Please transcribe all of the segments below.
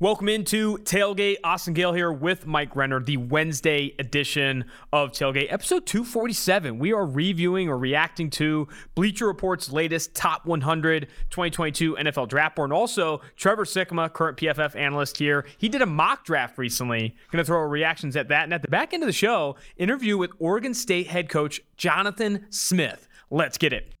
Welcome into Tailgate. Austin Gale here with Mike Renner, the Wednesday edition of Tailgate, episode 247. We are reviewing or reacting to Bleacher Report's latest top 100 2022 NFL draft board. And also, Trevor Sikkema, current PFF analyst here, he did a mock draft recently. Going to throw reactions at that. And at the back end of the show, interview with Oregon State head coach Jonathan Smith. Let's get it.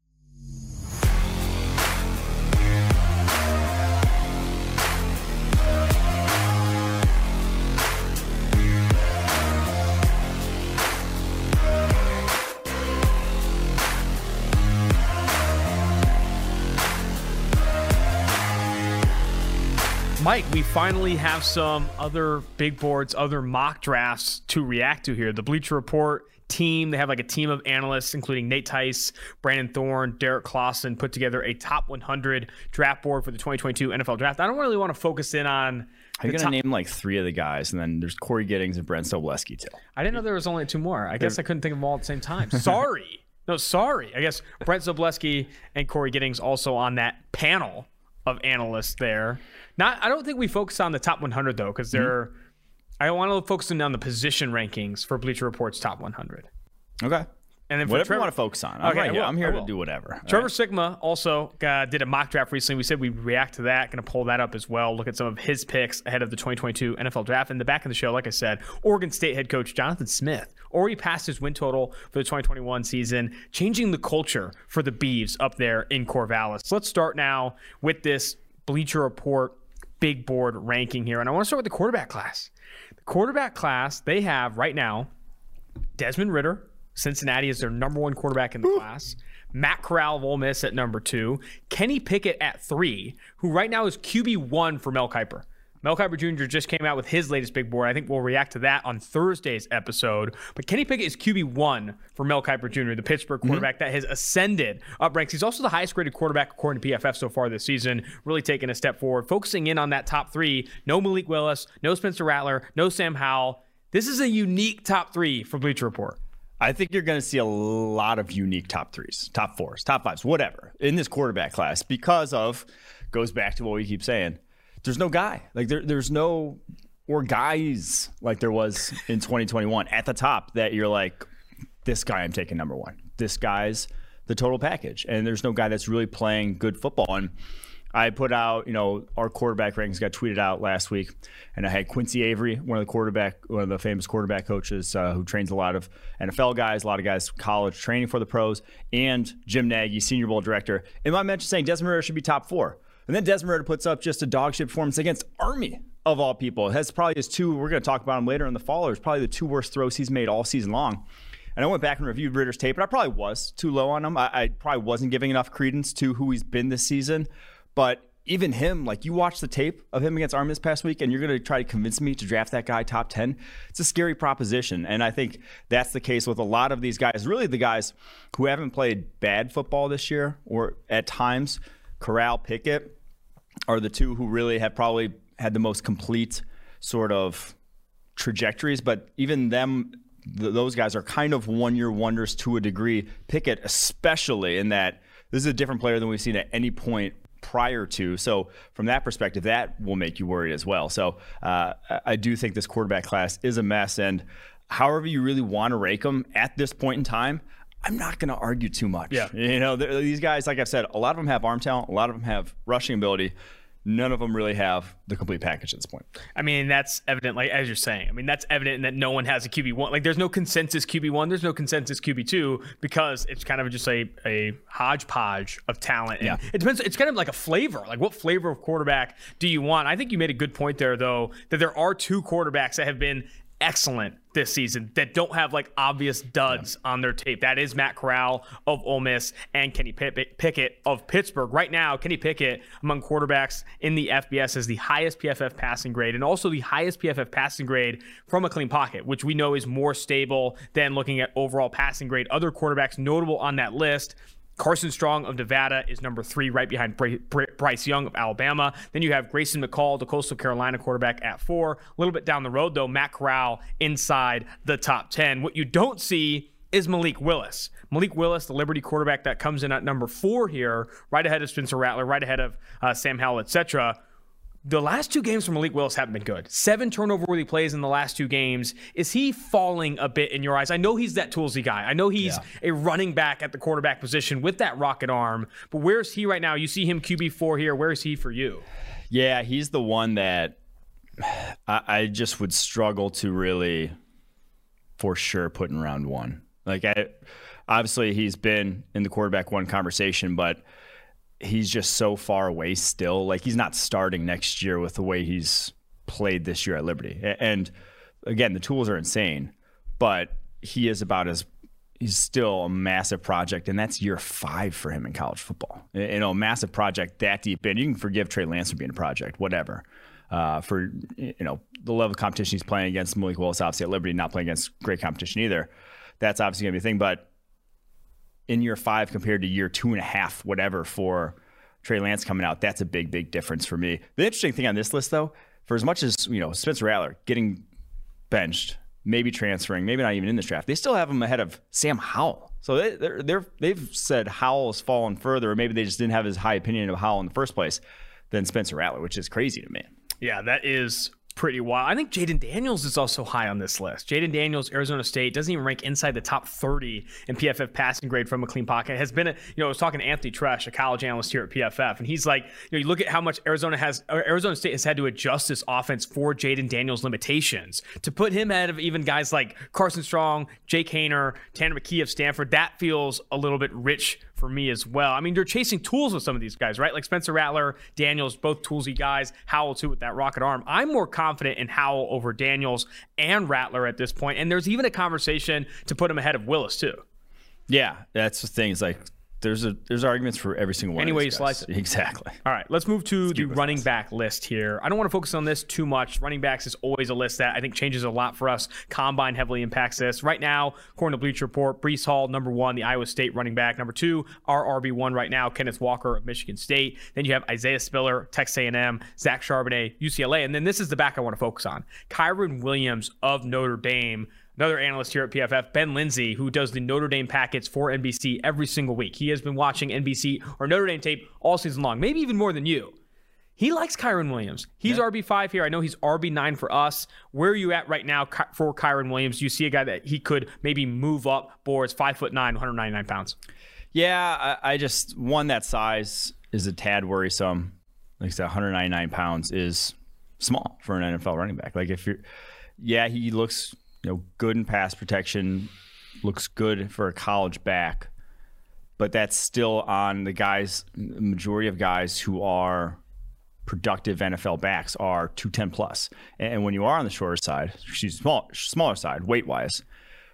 Mike, we finally have some other big boards, other mock drafts to react to here. The Bleacher Report team, they have like a team of analysts, including Nate Tice, Brandon Thorn, Derek Klassen, put together a top 100 draft board for the 2022 NFL draft. I don't really want to focus in on. I'm going to name like three of the guys, and then there's Corey Giddings and Brent Sobleski too. I didn't know there was only two more. I guess I couldn't think of them all at the same time. Sorry. no, sorry. I guess Brent Sobleski and Corey Giddings also on that panel of analysts there. Not, I don't think we focus on the top 100 though, because they're. Mm-hmm. I want to focus on the position rankings for Bleacher Report's top 100. Okay. And then whatever Trevor, you want to focus on. I'm, okay, right I'm here to do whatever. Trevor right. Sikkema also uh, did a mock draft recently. We said we'd react to that. Going to pull that up as well. Look at some of his picks ahead of the 2022 NFL draft. In the back of the show, like I said, Oregon State head coach Jonathan Smith already passed his win total for the 2021 season, changing the culture for the Beavs up there in Corvallis. So let's start now with this Bleacher Report big board ranking here. And I want to start with the quarterback class. The quarterback class, they have right now Desmond Ridder, Cincinnati is their number one quarterback in the Ooh. class. Matt Corral of Ole Miss at number two. Kenny Pickett at three, who right now is QB1 for Mel Kiper. Mel Kiper Jr. just came out with his latest big board. I think we'll react to that on Thursday's episode. But Kenny Pickett is QB1 for Mel Kiper Jr., the Pittsburgh mm-hmm. quarterback mm-hmm. that has ascended up ranks. He's also the highest graded quarterback according to PFF so far this season, really taking a step forward, focusing in on that top three. No Malik Willis, no Spencer Rattler, no Sam Howell. This is a unique top three for Bleacher Report. I think you're going to see a lot of unique top threes, top fours, top fives, whatever in this quarterback class because of goes back to what we keep saying there's no guy. Like there, there's no or guys like there was in 2021 at the top that you're like, this guy I'm taking number one. This guy's the total package, and there's no guy that's really playing good football. And I put out, you know, our quarterback rankings got tweeted out last week, and I had Quincy Avery, one of the quarterback, one of the famous quarterback coaches uh, who trains a lot of NFL guys, a lot of guys college training for the pros, and Jim Nagy, Senior Bowl director. And I mentioned saying Desmond Ridder should be top four. And then Desmond Ridder puts up just a dogshit performance against Army of all people. It has probably his two, we're going to talk about him later in the fall, it's probably the two worst throws he's made all season long. And I went back and reviewed Ridder's tape, and I probably was too low on him. I, I probably wasn't giving enough credence to who he's been this season. But even him, like you watch the tape of him against Army this past week, and you're going to try to convince me to draft that guy top 10. It's a scary proposition. And I think that's the case with a lot of these guys, really the guys who haven't played bad football this year or at times. Corral, Pickett, are the two who really have probably had the most complete sort of trajectories. But even them, th- those guys are kind of one year wonders to a degree. Pickett, especially in that this is a different player than we've seen at any point prior to. So from that perspective, that will make you worried as well. So uh, I do think this quarterback class is a mess. And however you really want to rake them at this point in time, I'm not going to argue too much. Yeah. You know, these guys, like I've said, a lot of them have arm talent, a lot of them have rushing ability. None of them really have the complete package at this point. I mean, that's evident, like as you're saying. I mean, that's evident in that no one has a QB one. Like, there's no consensus QB one. There's no consensus QB two because it's kind of just a a hodgepodge of talent. And yeah. It depends. It's kind of like a flavor. Like, what flavor of quarterback do you want? I think you made a good point there, though, that there are two quarterbacks that have been excellent this season that don't have like obvious duds yeah. on their tape. That is Matt Corral of Ole Miss and Kenny Pickett of Pittsburgh. Right now, Kenny Pickett among quarterbacks in the FBS has the highest PFF passing grade and also the highest PFF passing grade from a clean pocket, which we know is more stable than looking at overall passing grade. Other quarterbacks notable on that list Carson Strong of Nevada is number three, right behind Bryce Young of Alabama. Then you have Grayson McCall, the Coastal Carolina quarterback, at four. A little bit down the road, though, Matt Corral inside the top 10. What you don't see is Malik Willis. Malik Willis, the Liberty quarterback that comes in at number four here, right ahead of Spencer Rattler, right ahead of uh, Sam Howell, etc the last two games from Malik Willis haven't been good. Seven turnover worthy plays in the last two games. Is he falling a bit in your eyes? I know he's that toolsy guy. I know he's yeah. a running back at the quarterback position with that rocket arm, but where's he right now? You see him QB4 here. Where is he for you? Yeah, he's the one that I, I just would struggle to really, for sure, put in round one. Like, I, obviously, he's been in the quarterback one conversation, but he's just so far away still. Like he's not starting next year with the way he's played this year at Liberty. And again, the tools are insane, but he is about as he's still a massive project, and that's year five for him in college football. You know, a massive project that deep in. You can forgive Trey Lance for being a project, whatever. Uh, for you know the level of competition he's playing against Malik Willis, obviously at Liberty, not playing against great competition either. That's obviously gonna be a thing, but in year five compared to year two and a half, whatever, for Trey Lance coming out, that's a big, big difference for me. The interesting thing on this list, though, for as much as you know Spencer Rattler getting benched, maybe transferring, maybe not even in this draft, they still have him ahead of Sam Howell. So they, they're, they're they've said Howell has fallen further, or maybe they just didn't have as high opinion of Howell in the first place than Spencer Rattler, which is crazy to me. Yeah, that is pretty wild. I think Jayden Daniels is also high on this list. Jayden Daniels, Arizona State, doesn't even rank inside the top 30 in PFF passing grade from a clean pocket. Has been, a, you know, I was talking to Anthony Treash, a college analyst here at PFF, and he's like, you know, you look at how much Arizona has, Arizona State has had to adjust this offense for Jayden Daniels' limitations to put him ahead of even guys like Carson Strong, Jake Haener, Tanner McKee of Stanford. That feels a little bit rich for me as well. I mean, they're chasing tools with some of these guys, right? Like Spencer Rattler, Daniels, both toolsy guys. Howell too with that rocket arm. I'm more confident in Howell over Daniels and Rattler at this point. and there's even a conversation to put him ahead of Willis too. Yeah, that's the thing. Is like there's a there's arguments for every single one. Any way you slice it. Exactly. All right, let's move to let's the running this. back list here. I don't want to focus on this too much. Running backs is always a list that I think changes a lot for us. Combine heavily impacts this. Right now, according to Bleacher Report, Breece Hall, number one, the Iowa State running back. Number two, our RB one right now, Kenneth Walker of Michigan State. Then you have Isaiah Spiller, Texas A&M, Zach Charbonnet, UCLA, and then this is the back I want to focus on. Kyren Williams of Notre Dame another analyst here at PFF, Ben Lindsay, who does the Notre Dame packets for NBC every single week. He has been watching NBC or Notre Dame tape all season long, maybe even more than you. He likes Kyren Williams. He's yeah. RB5 here. I know he's RB9 for us. Where are you at right now for Kyren Williams? You see a guy that he could maybe move up boards, five foot nine, 199 pounds? Yeah, I, I just, one, that size is a tad worrisome. Like I said, 199 pounds is small for an NFL running back. Like if you're, yeah, he looks you know, good in pass protection, looks good for a college back, but that's still on the guys. Majority of guys who are productive NFL backs are 210 plus. And when you are on the shorter side, she's small, smaller side, weight wise,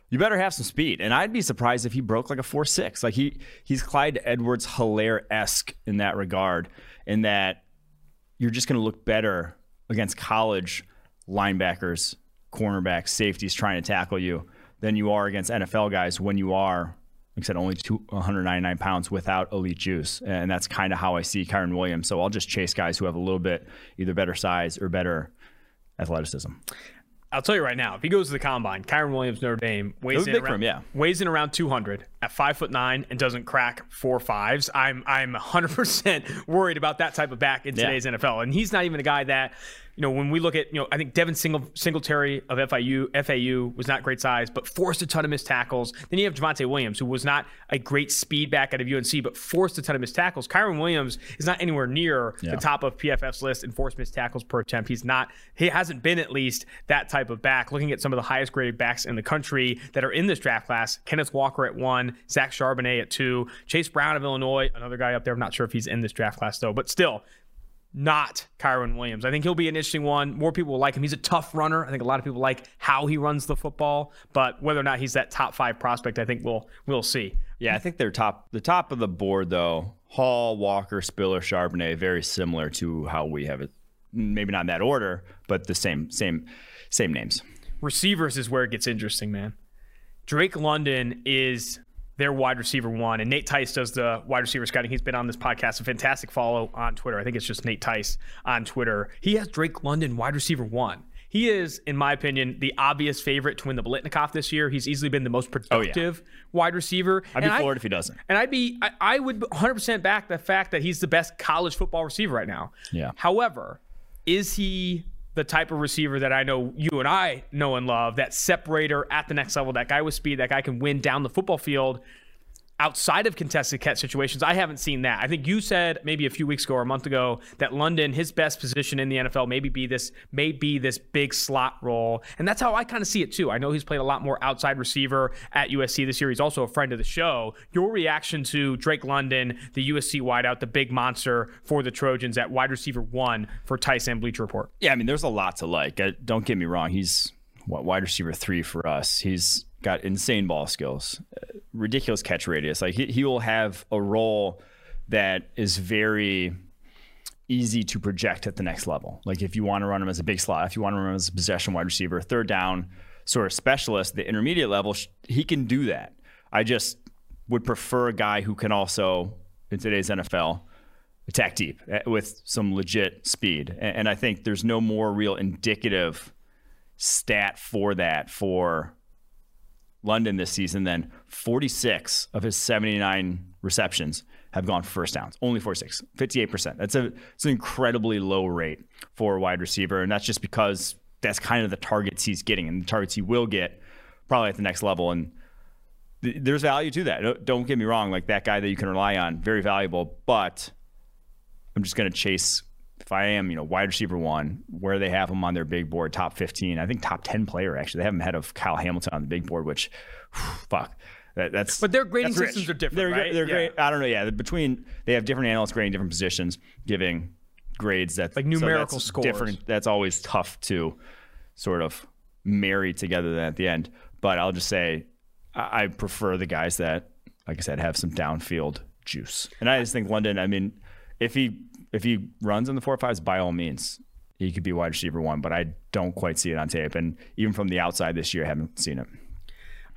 you better have some speed. And I'd be surprised if he broke like a four six. Like he he's Clyde Edwards Helaire esque in that regard, in that you're just going to look better against college linebackers cornerbacks, safeties trying to tackle you than you are against NFL guys when you are, like I said, only 199 pounds without elite juice. And that's kind of how I see Kyren Williams. So I'll just chase guys who have a little bit either better size or better athleticism. I'll tell you right now, if he goes to the combine, Kyren Williams, Notre Dame, weighs in, around, him, yeah. weighs in around 200 at five foot nine and doesn't crack four fives. I'm I'm 100% worried about that type of back in today's yeah. NFL. And he's not even a guy that you know, when we look at, you know, I think Devin Single, Singletary of FIU, FAU was not great size, but forced a ton of missed tackles. Then you have Javonte Williams, who was not a great speed back out of UNC, but forced a ton of missed tackles. Kyren Williams is not anywhere near yeah. the top of PFF's list in forced missed tackles per attempt. He's not, he hasn't been at least that type of back. Looking at some of the highest graded backs in the country that are in this draft class, Kenneth Walker at one, Zach Charbonnet at two, Chase Brown of Illinois, another guy up there. I'm not sure if he's in this draft class though, but still, not Kyren Williams. I think he'll be an interesting one. More people will like him. He's a tough runner. I think a lot of people like how he runs the football, but whether or not he's that top five prospect, I think we'll we'll see. Yeah, I think they're top the top of the board though. Hall, Walker, Spiller, Charbonnet, very similar to how we have it. Maybe not in that order, but the same same same names. Receivers is where it gets interesting, man. Drake London is their wide receiver one. And Nate Tice does the wide receiver scouting. He's been on this podcast. A fantastic follow on Twitter. I think it's just Nate Tice on Twitter. He has Drake London wide receiver one. He is, in my opinion, the obvious favorite to win the Biletnikoff this year. He's easily been the most productive oh, yeah. wide receiver. I'd and be floored I, if he doesn't. And I'd be, I, I would 100% back the fact that he's the best college football receiver right now. Yeah. However, is he the type of receiver that I know you and I know and love, that separator at the next level, that guy with speed, that guy can win down the football field outside of contested catch situations. I haven't seen that. I think you said maybe a few weeks ago or a month ago that London, his best position in the NFL, maybe be this, may be this big slot role, and that's how I kind of see it too. I know he's played a lot more outside receiver at USC this year. He's also a friend of the show. Your reaction to Drake London, the USC wideout, the big monster for the Trojans at wide receiver one for Tyson Bleacher Report? Yeah, I mean, there's a lot to like. Don't get me wrong. He's what wide receiver three for us. He's got insane ball skills, uh, ridiculous catch radius. Like he, he will have a role that is very easy to project at the next level. Like if you want to run him as a big slot, if you want to run him as a possession wide receiver, third down sort of specialist, the intermediate level, he can do that. I just would prefer a guy who can also, in today's NFL, attack deep uh, with some legit speed. And I think there's no more real indicative stat for that for London this season, then 46 of his 79 receptions have gone first downs. Only 46, 58%. That's a it's an incredibly low rate for a wide receiver, and that's just because that's kind of the targets he's getting and the targets he will get probably at the next level. And th- there's value to that. Don't get me wrong, like that guy that you can rely on, very valuable. But I'm just going to chase if I am, you know, wide receiver one, where they have him on their big board, top 15, I think top 10 player, actually. They have him ahead of Kyle Hamilton on the big board, which, whew, fuck. That, that's but their grading systems are different. They're, right? they're yeah. great. I don't know. Yeah, between they have different analysts grading different positions, giving grades that like numerical so scores. Different. That's always tough to sort of marry together at the end. But I'll just say I, I prefer the guys that, like I said, have some downfield juice. And I just think London. I mean, if he if he runs in the four or fives, by all means, he could be wide receiver one. But I don't quite see it on tape, and even from the outside this year, I haven't seen it.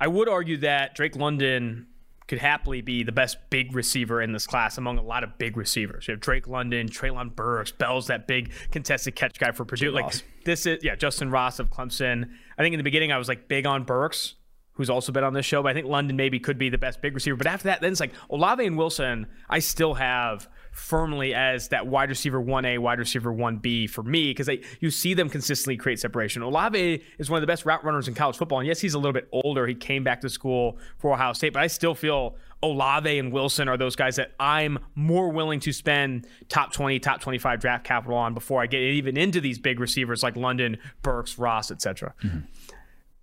I would argue that Drake London could happily be the best big receiver in this class among a lot of big receivers. You have Drake London, Treylon Burks, Bell's that big contested catch guy for Purdue. Like this is yeah, Justyn Ross of Clemson. I think in the beginning I was like big on Burks, who's also been on this show, but I think London maybe could be the best big receiver. But after that, then it's like Olave and Wilson, I still have firmly as that wide receiver 1A, wide receiver 1B for me because you see them consistently create separation. Olave is one of the best route runners in college football. And yes, he's a little bit older. He came back to school for Ohio State, but I still feel Olave and Wilson are those guys that I'm more willing to spend top 20, top 25 draft capital on before I get even into these big receivers like London, Burks, Ross, etc. Mm-hmm.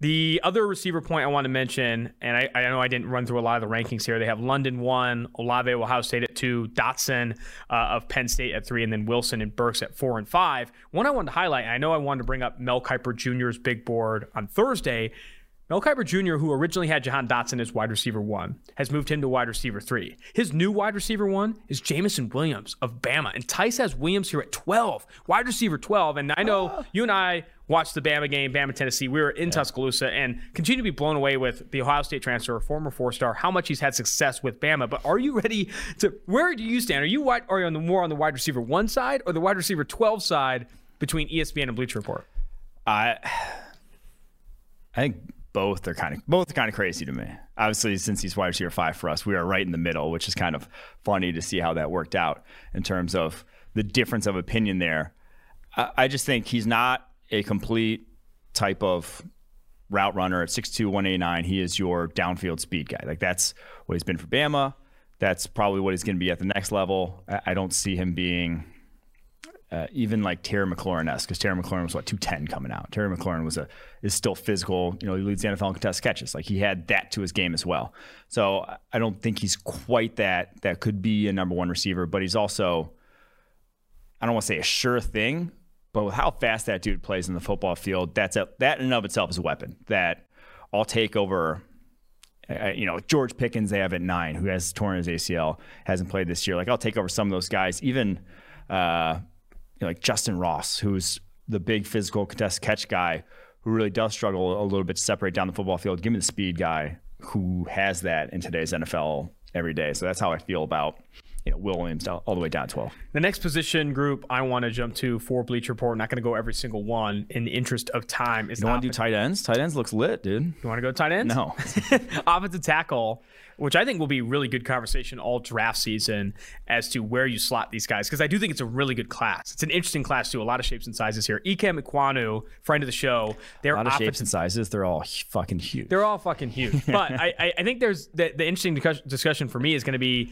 The other receiver point I want to mention, and I, I, know I didn't run through a lot of the rankings here. They have London one, Olave Ohio State at two, Dotson uh, of Penn State at three, and then Wilson and Burks at four and five. One I wanted to highlight, I know I wanted to bring up Mel Kiper Jr.'s big board on Thursday. Mel Kiper Jr., who originally had Jahan Dotson as wide receiver one, has moved him to wide receiver three. His new wide receiver one is Jameson Williams of Bama. And Tice has Williams here at 12, wide receiver 12. And I know oh. you and I watched the Bama game, Bama, Tennessee. We were in yeah. Tuscaloosa and continue to be blown away with the Ohio State transfer, former four star, how much he's had success with Bama. But are you ready to, where do you stand? Are you wide, are you on the more on the wide receiver one side or the wide receiver 12 side between ESPN and Bleacher Report? I, I think both are kind of both are kind of crazy to me. Obviously, since he's wide receiver five for us, we are right in the middle, which is kind of funny to see how that worked out in terms of the difference of opinion there. I, I just think he's not a complete type of route runner at 6'2", 189. He is your downfield speed guy. Like that's what he's been for Bama. That's probably what he's going to be at the next level. I, don't see him being uh, even like Terry McLaurin esque, because Terry McLaurin was what 210 coming out. Terry McLaurin was a is still physical. You know, he leads the NFL in contest catches. Like he had that to his game as well. So I don't think he's quite that. That could be a number one receiver, but he's also I don't want to say a sure thing, but with how fast that dude plays in the football field, that's a, that in and of itself is a weapon that I'll take over. You know, George Pickens, they have at nine, who has torn his ACL, hasn't played this year. Like I'll take over some of those guys, even. Uh, know, like Justyn Ross, who's the big physical contest catch guy who really does struggle a little bit to separate down the football field. Give me the speed guy who has that in today's NFL every day. So that's how I feel about you know, Will Williams all, all the way down 12. The next position group I want to jump to for Bleacher Report, not going to go every single one in the interest of time. Is You want to do tight ends? Tight ends looks lit, dude. You want to go tight ends? No. Offensive tackle, which I think will be really good conversation all draft season as to where you slot these guys. Because I do think it's a really good class. It's an interesting class, too. A lot of shapes and sizes here. Ikem Ekwonu, friend of the show. They're A lot of shapes and sizes. They're all fucking huge. they're all fucking huge. But I, I, I think there's the, the interesting discussion for me is going to be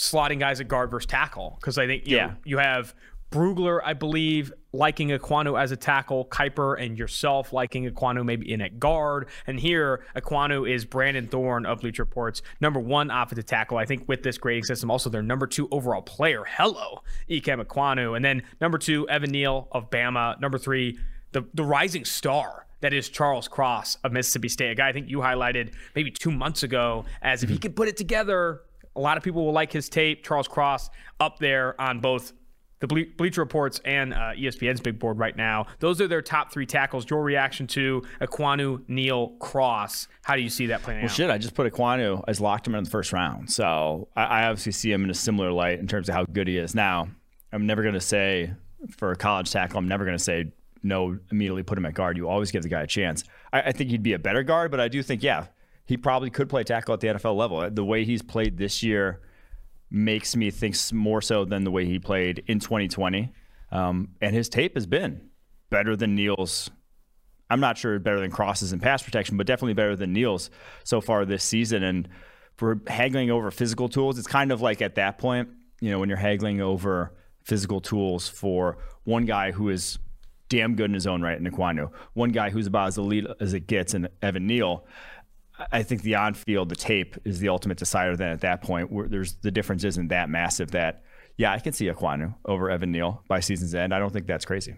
slotting guys at guard versus tackle because I think you Yeah. know, you have Brugler, I believe, liking Ekwonu as a tackle, Kiper and yourself liking Ekwonu maybe in at guard. And here, Ekwonu is Brandon Thorn of Bleacher Report's number one offensive tackle. I think with this grading system, also their number two overall player. Hello, Ikem Ekwonu. And then number two, Evan Neal of Bama. Number three, the, the rising star that is Charles Cross of Mississippi State, a guy I think you highlighted maybe two months ago as if he mm-hmm. could put it together. A lot of people will like his tape. Charles Cross up there on both the Ble- Bleacher Reports and uh, ESPN's big board right now. Those are their top three tackles. Your reaction to Ekwonu, Neal, Cross. How do you see that playing out? Well, shit, I just put Ekwonu. I just locked him in the first round. So I, I obviously see him in a similar light in terms of how good he is. Now, I'm never going to say for a college tackle, I'm never going to say no, immediately put him at guard. You always give the guy a chance. I, I think he'd be a better guard, but I do think, yeah, he probably could play tackle at the NFL level. The way he's played this year makes me think more so than the way he played in 2020. Um, and his tape has been better than Neal's I'm not sure better than Cross's in pass protection, but definitely better than Neal's so far this season. And for haggling over physical tools, it's kind of like at that point, you know, when you're haggling over physical tools for one guy who is damn good in his own right in Ekwonu, one guy who's about as elite as it gets in Evan Neal. I think the on-field, the tape is the ultimate decider. Then at that point, where there's the difference isn't that massive. That yeah, I can see Ekwonu over Evan Neal by season's end. I don't think that's crazy.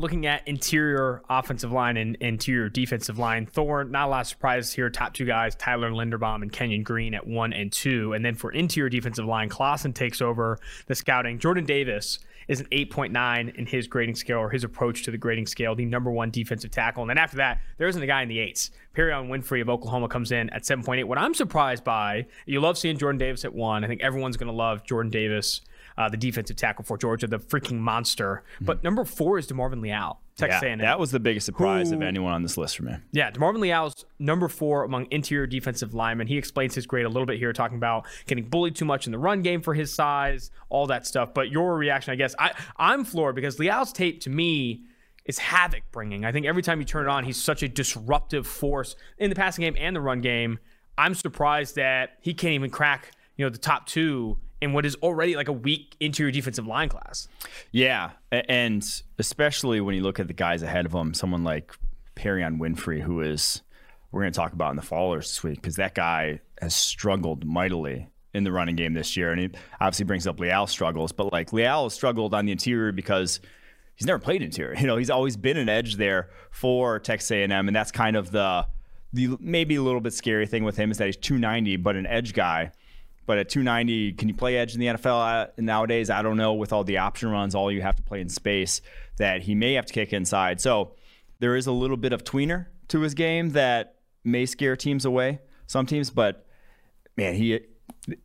looking at interior offensive line and interior defensive line, Thorn, not a lot of surprises here. Top two guys, Tyler Linderbaum and Kenyon Green at one and two. And then for interior defensive line, Klassen takes over the scouting. Jordan Davis is an 8.9 in his grading scale or his approach to the grading scale, the number one defensive tackle. And then after that, there isn't a guy in the eights. Perrion Winfrey of Oklahoma comes in at 7.8. What I'm surprised by, you love seeing Jordan Davis at one. I think everyone's going to love Jordan Davis uh, the defensive tackle for Georgia, the freaking monster. But number four is DeMarvin Leal, Texas Yeah, A&M. that was the biggest surprise of anyone on this list for me. Yeah, DeMarvin Leal's number four among interior defensive linemen. He explains his grade a little bit here, talking about getting bullied too much in the run game for his size, all that stuff. But your reaction, I guess, I, I'm floored because Leal's tape to me is havoc bringing. I think every time you turn it on, he's such a disruptive force in the passing game and the run game. I'm surprised that he can't even crack, you know, the top two in what is already like a weak interior defensive line class. Yeah, and especially when you look at the guys ahead of him, someone like Perrion Winfrey, who is we're going to talk about in the followers this week, because that guy has struggled mightily in the running game this year, and he obviously brings up Leal struggles, but like Leal has struggled on the interior because he's never played interior. You know, he's always been an edge there for Texas A&M, and that's kind of the the maybe a little bit scary thing with him is that he's 290, but an edge guy. But at 290, can you play edge in the NFL nowadays? I don't know. With all the option runs, all you have to play in space, that he may have to kick inside. So there is a little bit of tweener to his game that may scare teams away, some teams. But man, he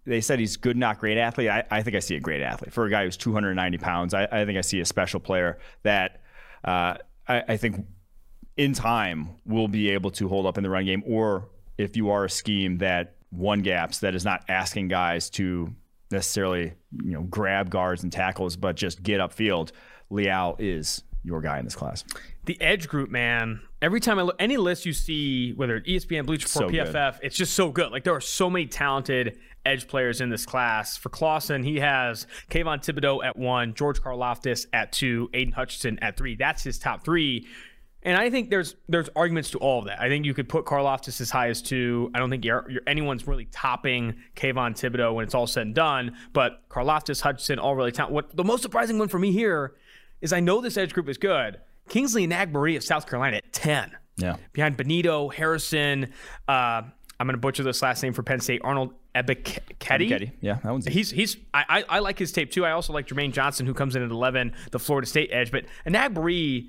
they said he's good, not great athlete. I, I think I see a great athlete for a guy who's 290 pounds. I, I think I see a special player that uh, I, I think in time will be able to hold up in the run game, or if you are a scheme that one gaps that is not asking guys to necessarily you know grab guards and tackles, but just get upfield. Leal is your guy in this class. the edge group, man. Every time I look, any list you see, whether it's ESPN, Bleacher Report, So good. PFF, it's just so good. Like there are so many talented edge players in this class. For Klassen, he has Kayvon Thibodeaux at one, George Karlaftis at two, Aidan Hutchinson at three. That's his top three. And I think there's there's arguments to all of that. I think you could put Karlaftis as high as two. I don't think you're, you're, anyone's really topping Kayvon Thibodeaux when it's all said and done. But Karlaftis, Hutchinson, all really talented. What the most surprising one for me here is I know this edge group is good. Kingsley Enagbare of South Carolina at 10. Yeah. Behind Benito, Harrison, uh, I'm going to butcher this last name for Penn State, Arnold Ebiketie. Yeah, that one's He's he's I, I I like his tape too. I also like Jermaine Johnson who comes in at 11, the Florida State edge. But Enagbare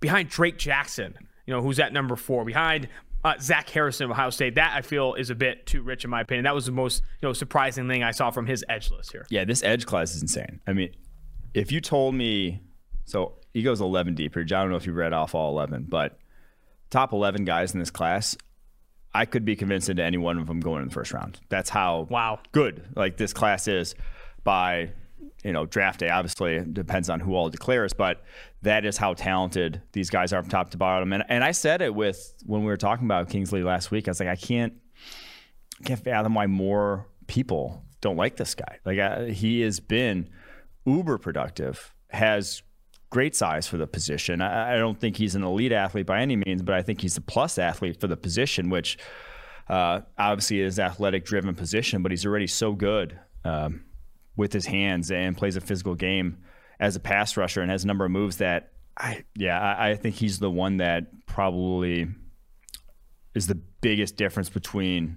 behind Drake Jackson, you know, who's at number four, behind Uh, Zach Harrison of Ohio State. That I feel is a bit too rich in my opinion. That was the most you know surprising thing I saw from his edge list here. Yeah, this edge class is insane. I mean, if you told me, so he goes 11 deep here. I don't know if you read off all 11, but top 11 guys in this class, I could be convinced into any one of them going in the first round. That's how wow good like this class is by you know draft day. Obviously, it depends on who all declares, but that is how talented these guys are from top to bottom. And and I said it with when we were talking about Kingsley last week. I was like, I can't I can't fathom why more people don't like this guy. Like I, he has been uber productive, has great size for the position. I, I, don't think he's an elite athlete by any means, but I think he's a plus athlete for the position, which uh, obviously is athletic driven position, but he's already so good um, with his hands and plays a physical game as a pass rusher and has a number of moves that I, yeah, I, I think he's the one that probably is the biggest difference between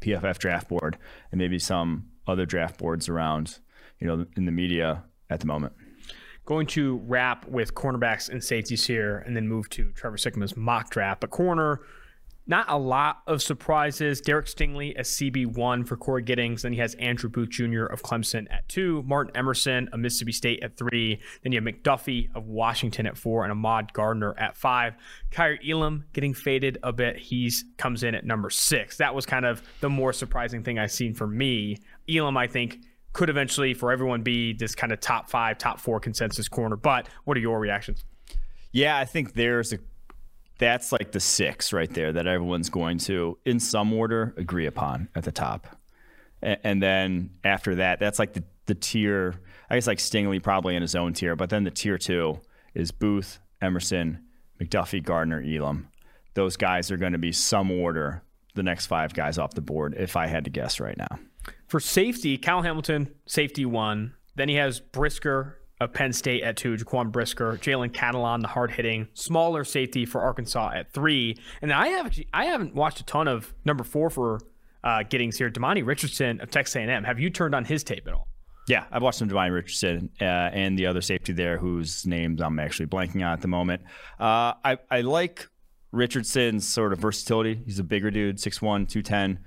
PFF draft board and maybe some other draft boards around, you know, in the media at the moment going to wrap with cornerbacks and safeties here and then move to Trevor Sikkema's mock draft. But corner, not a lot of surprises. Derek Stingley as CB1 for Corey Giddings. Then he has Andrew Booth Jr. of Clemson at two, Martin Emerson of Mississippi State at three. Then you have McDuffie of Washington at four and Ahmad Gardner at five. Kaiir Elam getting faded a bit. He's comes in at number six. That was kind of the more surprising thing I've seen for me. Elam, I think, could eventually for everyone be this kind of top five, top four consensus corner. But what are your reactions? Yeah, I think there's a that's like the six right there that everyone's going to, in some order, agree upon at the top. And, and then after that, that's like the, the tier, I guess like Stingley probably in his own tier, but then the tier two is Booth, Emerson, McDuffie, Gardner, Elam. Those guys are going to be some order, the next five guys off the board, if I had to guess right now. For safety, Cal Hamilton, safety one. Then he has Brisker of Penn State at two, Jaquan Brisker, Jalen Catalon, the hard hitting, smaller safety for Arkansas at three. And I have I haven't watched a ton of number four for uh, Giddings here. Demani Richardson of Texas A&M. Have you turned on his tape at all? Yeah, I've watched some Demani Richardson uh, and the other safety there, whose names I'm actually blanking on at the moment. Uh, I I like Richardson's sort of versatility. He's a bigger dude, 6'1", 210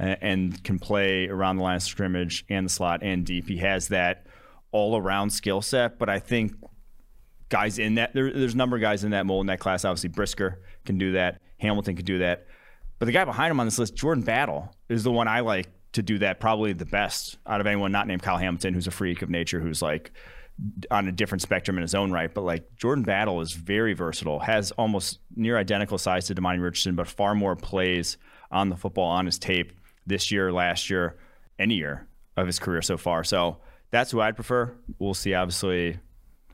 and can play around the line of scrimmage and the slot and deep. He has that all around skill set, but I think guys in that there, there's a number of guys in that mold in that class. Obviously, Brisker can do that. Hamilton can do that. But the guy behind him on this list, Jordan Battle, is the one I like to do that probably the best out of anyone not named Kyle Hamilton, who's a freak of nature, who's like on a different spectrum in his own right. But like Jordan Battle is very versatile, has almost near identical size to Demani Richardson, but far more plays on the football on his tape this year, last year, any year of his career so far. So that's who I'd prefer. We'll see, obviously,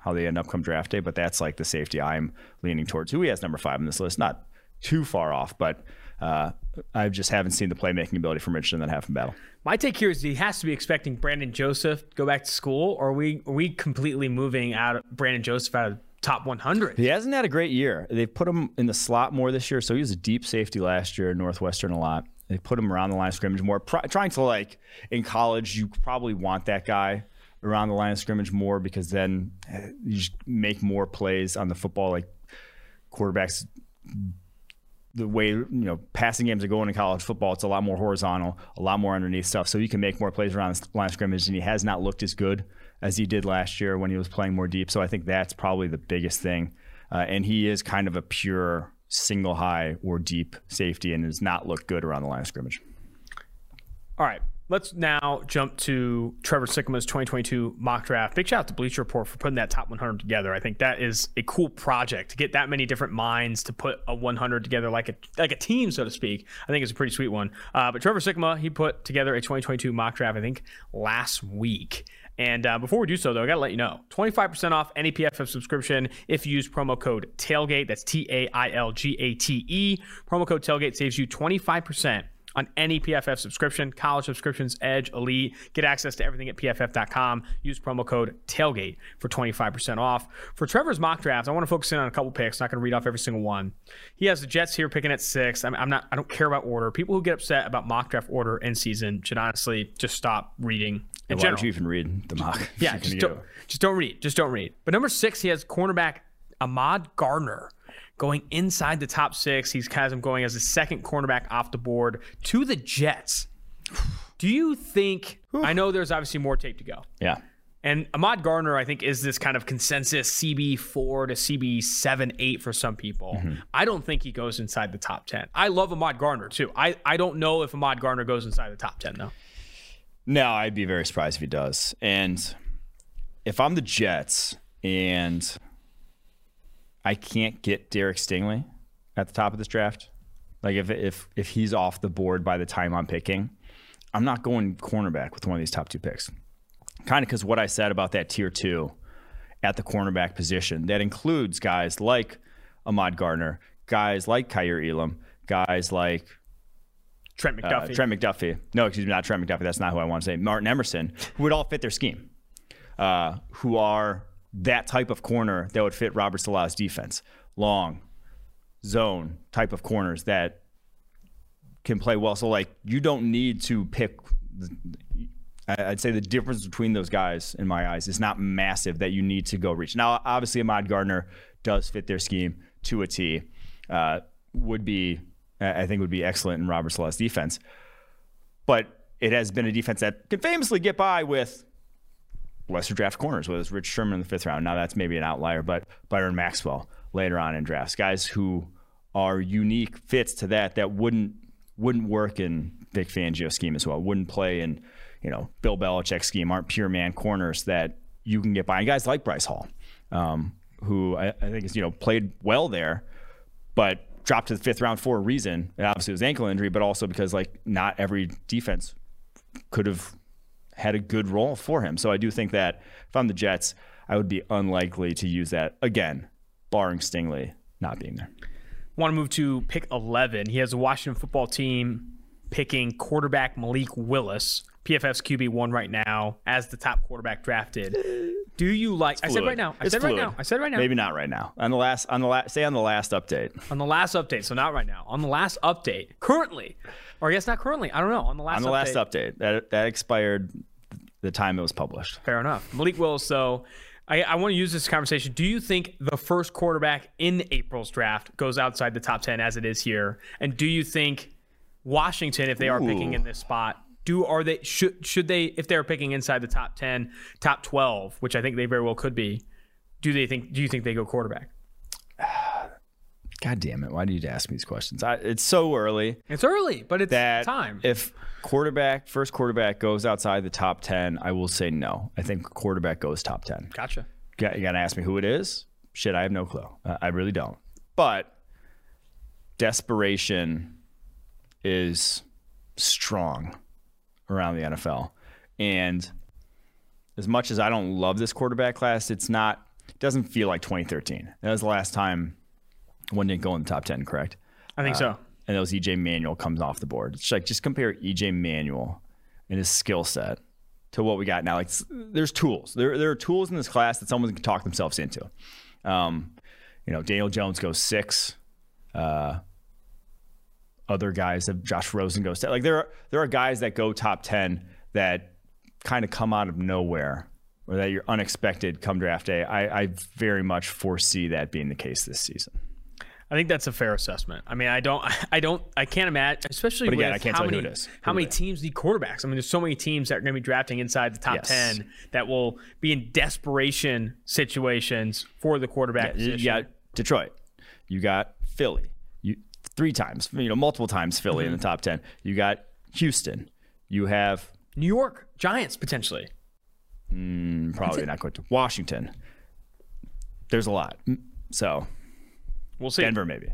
how they end up come draft day, but that's like the safety I'm leaning towards. Who he has number five on this list, not too far off, but uh, I just haven't seen the playmaking ability from Richardson that I have from Battle. My take here is he has to be expecting Brandon Joseph to go back to school, or are we are we completely moving out of Brandon Joseph out of top 100? He hasn't had a great year. They've put him in the slot more this year, so he was a deep safety last year, Northwestern a lot. They put him around the line of scrimmage more, trying to like in college. You probably want that guy around the line of scrimmage more because then eh, you make more plays on the football. Like quarterbacks, the way you know passing games are going in college football, it's a lot more horizontal, a lot more underneath stuff. So you can make more plays around the line of scrimmage, and he has not looked as good as he did last year when he was playing more deep. So I think that's probably the biggest thing. Uh, and he is kind of a pure single high or deep safety and does not look good around the line of scrimmage. All right. Let's now jump to Trevor Sikkema's 2022 mock draft. Big shout out to Bleacher Report for putting that top 100 together. I think that is a cool project to get that many different minds to put a 100 together like a like a team, so to speak. I think it's a pretty sweet one. Uh, but Trevor Sikkema, he put together a 2022 mock draft. I think last week, and uh, before we do so, though, I got to let you know 25% off any PFF subscription if you use promo code TAILGATE. That's T A I L G A T E. Promo code TAILGATE saves you 25% on any PFF subscription, college subscriptions, Edge, Elite. Get access to everything at pff.com. Use promo code TAILGATE for 25% off. For Trevor's mock draft, I want to focus in on a couple picks. Not going to read off every single one. He has the Jets here picking at six. I'm, I'm, not. I don't care about order. People who get upset about mock draft order in season should honestly just stop reading in why general. don't you even read the mock? Yeah, just don't, just don't read. Just don't read. But number six, he has cornerback Ahmad Gardner. Going inside the top six. He's has him going as a second cornerback off the board to the Jets. Do you think? I know there's obviously more tape to go. Yeah. And Ahmad Gardner, I think, is this kind of consensus CB four to CB seven, eight for some people. Mm-hmm. I don't think he goes inside the top ten. I love Ahmad Gardner too. I, I don't know if Ahmad Gardner goes inside the top ten though. No, I'd be very surprised if he does. And if I'm the Jets and I can't get Derek Stingley at the top of this draft, like if if if he's off the board by the time I'm picking, I'm not going cornerback with one of these top two picks. Kind of because what I said about that tier two at the cornerback position that includes guys like Ahmad Gardner, guys like Kaiir Elam, guys like Trent uh, McDuffie. Trent McDuffie. No, excuse me, not Trent McDuffie. That's not who I want to say. Martin Emerson, who would all fit their scheme, uh, who are that type of corner that would fit Robert Saleh's defense. Long, zone type of corners that can play well. So, like, you don't need to pick. I'd say the difference between those guys, in my eyes, is not massive that you need to go reach. Now, obviously, Ahmad Gardner does fit their scheme to a T. Uh, would be, I think, would be excellent in Robert Saleh's defense. But it has been a defense that can famously get by with lesser draft corners, it's Rich Sherman in the fifth round. Now that's maybe an outlier, but Byron Maxwell later on in drafts, guys who are unique fits to that that wouldn't wouldn't work in Vic Fangio scheme as well. Wouldn't play in you know Bill Belichick scheme. Aren't pure man corners that you can get by. And guys like Bryce Hall, um, who I, I think is you know played well there, but dropped to the fifth round for a reason. And obviously, it was ankle injury, but also because like not every defense could have had a good role for him. So I do think that if I'm the Jets, I would be unlikely to use that again, barring Stingley not being there. Want to move to pick 11. He has a Washington football team picking quarterback Malik Willis, PFF's QB1 right now, as the top quarterback drafted. Do you like? I said right now. I It's said right now. I said right now. Maybe not right now. On the last, on the last, say on the last update. On the last update, so not right now. On the last update, currently, or I guess not currently. I don't know. On the last On the update, last update, that that expired the time it was published. Fair enough. Malik Willis, though, I, I want to use this conversation. Do you think the first quarterback in April's draft goes outside the top 10 as it is here? And do you think Washington, if they are picking in this spot, do are they should should they if they're picking inside the top 10, top 12, which I think they very well could be, do they think do you think they go quarterback? God damn it! Why do you ask me these questions? I, it's so early It's early, but it's that time. if quarterback first quarterback goes outside the top ten, I will say no. I think quarterback goes top ten. gotcha. You got to ask me who it is. Shit, I have no clue. Uh, I really don't. But desperation is strong around the NFL, and as much as I don't love this quarterback class, it's not. It doesn't feel like 2013. That was the last time one didn't go in the top 10. Correct. I think so. And that was EJ Manuel comes off the board. It's like just compare EJ Manuel and his skill set to what we got now. Like there's tools. There there are tools in this class that someone can talk themselves into. Um, you know, Daniel Jones goes six. Uh, other guys have Josh Rosen goes like there are there are guys that go top ten that kind of come out of nowhere or that you're unexpected come draft day. I, I very much foresee that being the case this season. I think that's a fair assessment. I mean, I don't, I don't, I can't imagine, especially But again, I can't how tell many, who it is. how many is. teams need quarterbacks. I mean, there's so many teams that are going to be drafting inside the top Yes. ten that will be in desperation situations for the quarterback You position. got Detroit. You got Philly. You three times, you know, multiple times Philly in Mm-hmm. the top ten. You got Houston. You have New York Giants potentially. mm, probably not going to Washington. There's a lot. So We'll see. Denver maybe.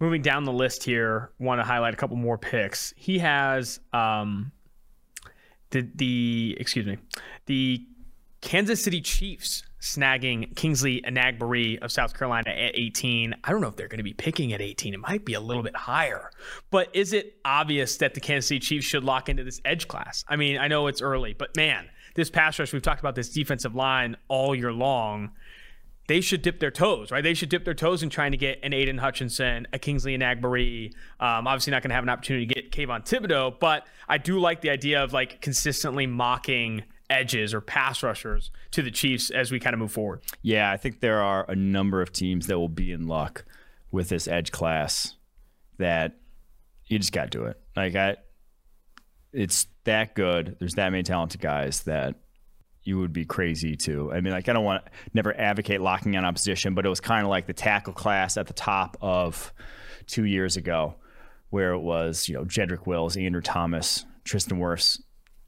Moving down the list here, want to highlight a couple more picks. He has um, the the excuse me, the Kansas City Chiefs snagging Kingsley Enagbare of South Carolina at 18. I don't know if they're going to be picking at 18. It might be a little bit higher. But is it obvious that the Kansas City Chiefs should lock into this edge class? I mean, I know it's early, but man, this pass rush, we've talked about this defensive line all year long they should dip their toes, right? They should dip their toes in trying to get an Aidan Hutchinson, a Kingsley Enagbare. Um, obviously, not going to have an opportunity to get Kayvon Thibodeaux, but I do like the idea of like consistently mocking edges or pass rushers to the Chiefs as we kind of move forward. Yeah, I think there are a number of teams that will be in luck with this edge class that you just got to do it. Like I, it's that good. There's that many talented guys that you would be crazy to. I mean, like I don't want never advocate locking in opposition, but it was kind of like the tackle class at the top of two years ago, where it was you know Jedrick Wills, Andrew Thomas, Tristan Wirfs.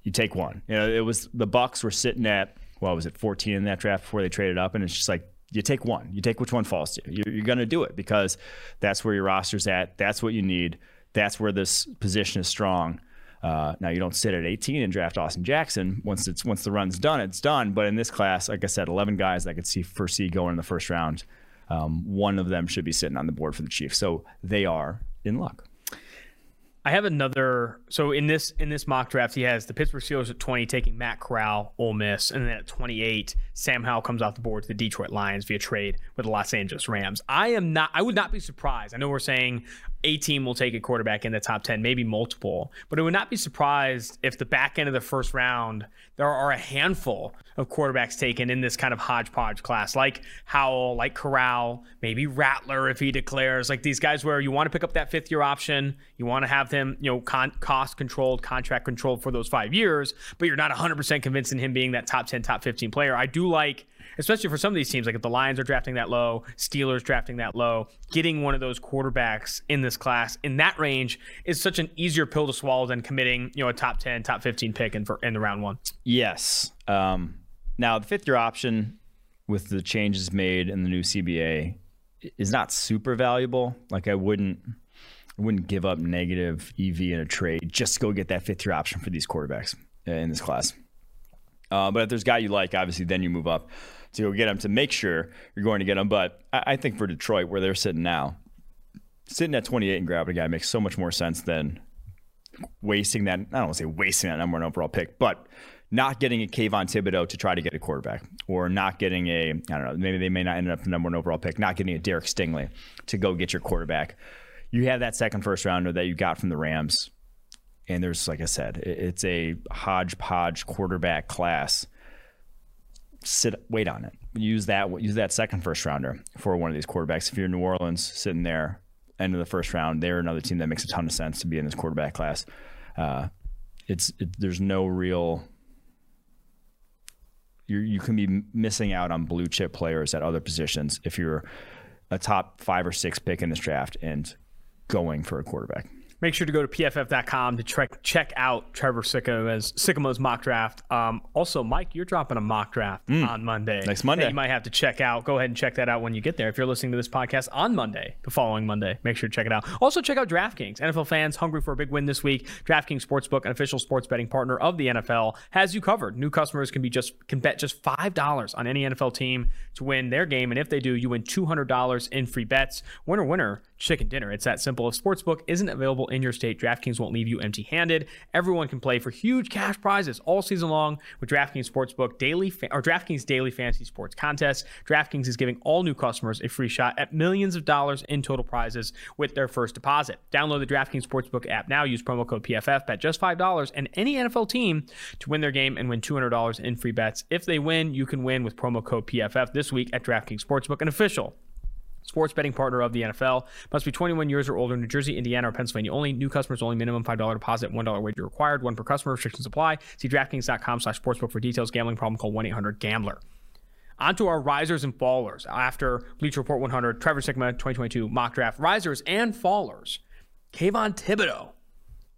You take one. You know, it was the Bucs were sitting at what was it, 14 in that draft before they traded up, and it's just like you take one. You take which one falls to you. You're, you're going to do it because that's where your roster's at. That's what you need. That's where this position is strong. Uh, now you don't sit at 18 and draft Austin Jackson. Once it's once the run's done, it's done. But in this class, like I said, 11 guys I could see foresee going in the first round. Um, one of them should be sitting on the board for the Chiefs, so they are in luck. I have another. So in this in this mock draft, he has the Pittsburgh Steelers at 20, taking Matt Corral, Ole Miss, and then at 28, Sam Howell comes off the board to the Detroit Lions via trade with the Los Angeles Rams. I am not. I would not be surprised. I know we're saying a team will take a quarterback in the top 10, maybe multiple, but I would not be surprised if the back end of the first round there are a handful of quarterbacks taken in this kind of hodgepodge class, like Howell, like Corral, maybe Rattler if he declares, like these guys where you want to pick up that fifth year option, you want to have them, you know, con- cost controlled, contract controlled for those five years, but you're not 100% convinced in him being that top 10, top 15 player. I do like especially for some of these teams, like if the Lions are drafting that low, Steelers drafting that low, getting one of those quarterbacks in this class in that range is such an easier pill to swallow than committing, you know, a top 10, top 15 pick in, in the round one. Yes. Um, now, the fifth year option with the changes made in the new CBA is not super valuable. Like I wouldn't I wouldn't give up negative EV in a trade just to go get that fifth year option for these quarterbacks in this class. Uh, but if there's a guy you like, obviously, then you move up to go get them to make sure you're going to get them. But I, I think for Detroit, where they're sitting now, sitting at 28 and grabbing a guy makes so much more sense than wasting that. I don't want to say wasting that number one overall pick, but not getting a Kayvon Thibodeaux to try to get a quarterback, or not getting a I don't know maybe they may not end up the number one overall pick, not getting a Derek Stingley to go get your quarterback. You have that second first rounder that you got from the Rams, and there's like I said, it's a hodgepodge quarterback class sit wait on it. Use that use that second first rounder for one of these quarterbacks. If you're New Orleans sitting there end of the first round, they're another team that makes a ton of sense to be in this quarterback class. Uh, it's it, there's no real you you can be missing out on blue chip players at other positions if you're a top five or six pick in this draft and going for a quarterback. Make sure to go to pff.com to check check out Trevor Sikkema's, Sikkema's mock draft. Um, also, Mike, you're dropping a mock draft mm. on Monday. Next Monday. you might have to check out. Go ahead and check that out when you get there. If you're listening to this podcast on Monday, the following Monday, make sure to check it out. Also, check out DraftKings. NFL fans hungry for a big win this week. DraftKings Sportsbook, an official sports betting partner of the NFL, has you covered. New customers can be just can bet just five dollars on any NFL team to win their game, and if they do, you win two hundred dollars in free bets. Winner, winner chicken dinner. It's that simple. If Sportsbook isn't available in your state, DraftKings won't leave you empty handed. Everyone can play for huge cash prizes all season long with DraftKings Sportsbook daily fa- or DraftKings daily fantasy sports contests. DraftKings is giving all new customers a free shot at millions of dollars in total prizes with their first deposit. Download the DraftKings Sportsbook app now. Use promo code PFF. Bet just $5 and any NFL team to win their game and win $200 in free bets. If they win, you can win with promo code PFF this week at DraftKings Sportsbook, an official Sports betting partner of the NFL. Must be 21 years or older. New Jersey, Indiana, or Pennsylvania only. New customers only. Minimum $5 deposit. $1 wager required. One per customer. Restrictions apply. See DraftKings.com slash sportsbook for details. Gambling problem. Call 1-800-GAMBLER. On to our risers and fallers. After Bleacher Report 100, Trevor Sikkema 2022 mock draft. Risers and fallers. Kayvon Thibodeaux.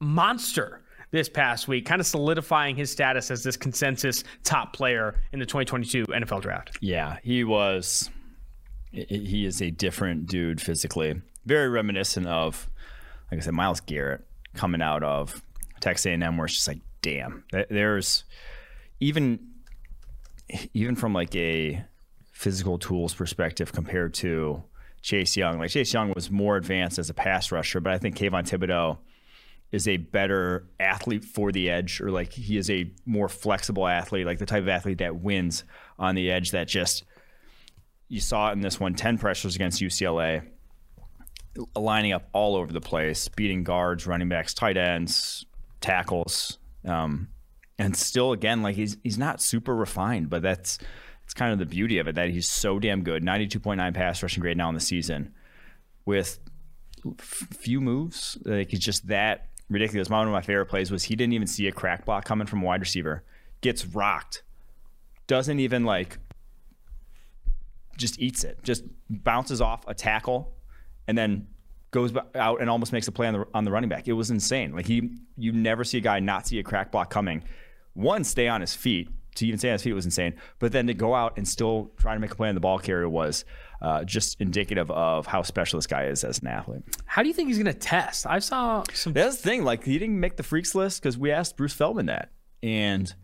Monster this past week, kind of solidifying his status as this consensus top player in the 2022 NFL draft. Yeah, he was he is a different dude physically. Very reminiscent of, like I said, Myles Garrett coming out of Texas A&M, where it's just like, damn, there's even even from like a physical tools perspective compared to Chase Young. Like Chase Young was more advanced as a pass rusher, but I think Kayvon Thibodeaux is a better athlete for the edge, or like he is a more flexible athlete, like the type of athlete that wins on the edge that just – you saw it in this one 10 pressures against UCLA, lining up all over the place, beating guards, running backs, tight ends, tackles. Um, and still, again, like he's he's not super refined, but that's it's kind of the beauty of it that he's so damn good. 92.9 pass rushing grade now in the season with f- few moves. Like he's just that ridiculous. One of my favorite plays was he didn't even see a crack block coming from a wide receiver, gets rocked, doesn't even like just eats it, just bounces off a tackle, and then goes out and almost makes a play on the on the running back. It was insane. Like he, you never see a guy not see a crack block coming. One, stay on his feet. To even stay on his feet was insane. But then to go out and still try to make a play on the ball carrier was uh, just indicative of how special this guy is as an athlete. How do you think he's going to test? I saw some. That's the thing. Like he didn't make the freaks list because we asked Bruce Feldman that, and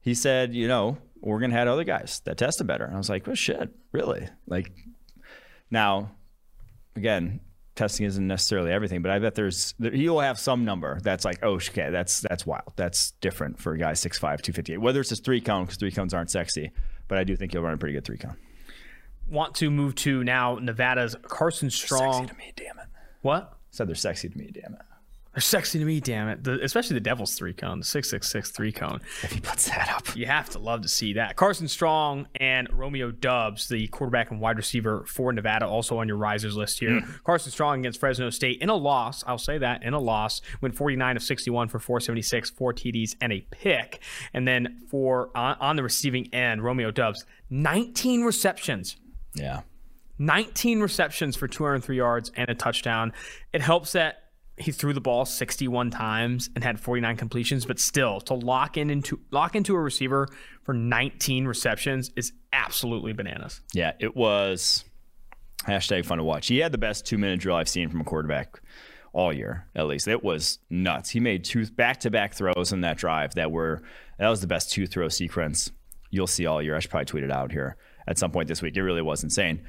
he said, you know, Oregon had other guys that tested better. And I was like, well, shit, really? Like now, again, testing isn't necessarily everything, but I bet there's he'll have some number that's like, oh, okay, that's that's wild. That's different for a guy 6'5", 258. Whether it's his three cone because three cones aren't sexy, but I do think he'll run a pretty good three cone. Want to move to now Nevada's Carson Strong. Sexy to me, damn it. What? Said they're sexy to me, damn it. They're sexy to me, damn it. The, especially the Devil's three cone, the 666 three cone. If he puts that up. You have to love to see that. Carson Strong and Romeo Doubs, the quarterback and wide receiver for Nevada, also on your risers list here. Mm. Carson Strong against Fresno State in a loss. I'll say that in a loss. Went 49 of 61 for 476, four TDs, and a pick. And then for on, on the receiving end, Romeo Doubs, 19 receptions. Yeah. 19 receptions for 203 yards and a touchdown. It helps that he threw the ball 61 times and had 49 completions, but still to lock in into lock into a receiver for 19 receptions is absolutely bananas. Yeah, it was hashtag fun to watch. He had the best two minute drill I've seen from a quarterback all year, at least. It was nuts. He made two back to back throws in that drive that were that was the best two throw sequence you'll see all year. I should probably tweet it out here at some point this week. It really was insane.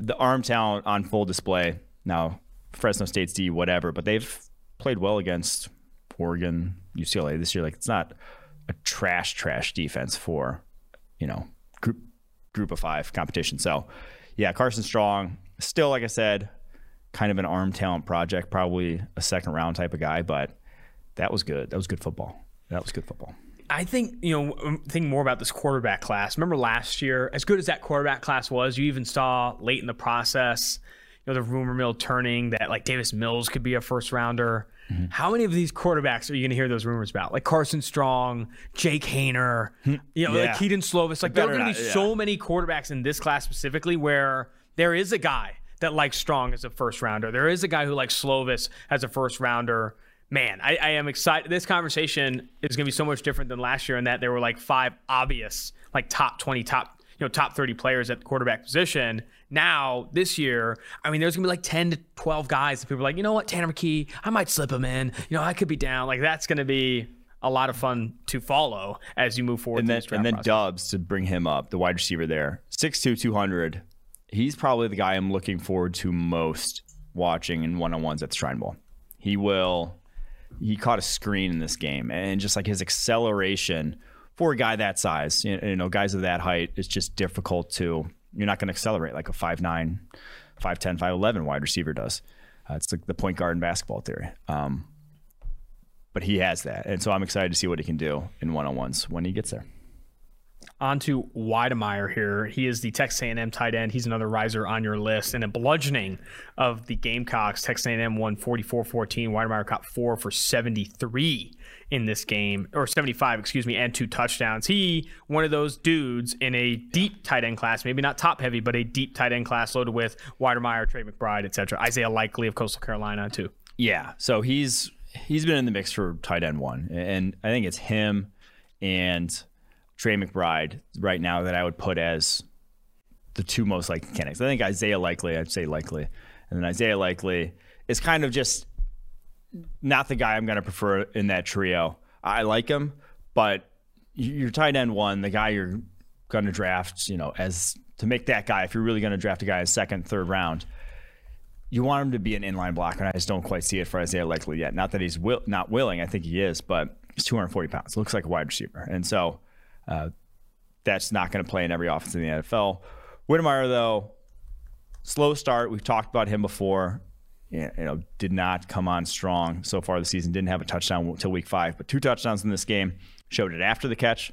The arm talent on full display. Now Fresno State's D, whatever, but they've played well against Oregon, UCLA this year. Like it's not a trash, trash defense for, you know, group group of five competition. So yeah, Carson Strong, still, like I said, kind of an arm talent project, probably a second round type of guy, but that was good. That was good football. That was good football. I think, you know, think more about this quarterback class. Remember last year, as good as that quarterback class was, you even saw late in the process know, the rumor mill turning that like Davis Mills could be a first rounder. Mm-hmm. How many of these quarterbacks are you going to hear those rumors about? Like Carson Strong, Jake Haener, hmm. you know, yeah. like Kedon Slovis. Like there are going to be yeah. so many quarterbacks in this class specifically where there is a guy that likes Strong as a first rounder. There is a guy who likes Slovis as a first rounder. Man, I, I am excited. This conversation is going to be so much different than last year in that there were like five obvious, like top 20, top, you know, top 30 players at the quarterback position now, this year, I mean, there's gonna be like 10 to 12 guys that people are like, you know what, Tanner McKee, I might slip him in. You know, I could be down. Like that's gonna be a lot of fun to follow as you move forward. And then, and then Doubs to bring him up, the wide receiver there, 6'2", 200. He's probably the guy I'm looking forward to most watching in one on ones at the Shrine Bowl. He will. He caught a screen in this game, and just like his acceleration for a guy that size, you know, guys of that height, it's just difficult to you're not going to accelerate like a 5'9, 5'10, 5'11 wide receiver does. Uh, it's like the, point guard in basketball theory. Um, but he has that. And so I'm excited to see what he can do in one on ones when he gets there. On to Wydermyer here. He is the Texas A&M tight end. He's another riser on your list. And a bludgeoning of the Gamecocks. Texas A&M won 44-14. Wydermyer caught four for 73 in this game, or 75, excuse me, and two touchdowns. He, one of those dudes in a deep tight end class, maybe not top heavy, but a deep tight end class loaded with Wydermyer, Trey McBride, etc. Isaiah Likely of Coastal Carolina, too. Yeah. So he's he's been in the mix for tight end one. And I think it's him and Trey McBride right now that I would put as the two most likely candidates. I think Isaiah Likely, I'd say Likely. And then Isaiah Likely is kind of just not the guy I'm going to prefer in that trio. I like him, but your tight end one, the guy you're going to draft, you know, as to make that guy, if you're really going to draft a guy in second, third round, you want him to be an inline blocker. And I just don't quite see it for Isaiah Likely yet. Not that he's will, not willing, I think he is, but he's 240 pounds. Looks like a wide receiver. And so uh, that's not going to play in every offense in the NFL. Wydermyer, though, slow start. We've talked about him before you know, did not come on strong so far this season. Didn't have a touchdown until week five, but two touchdowns in this game. Showed it after the catch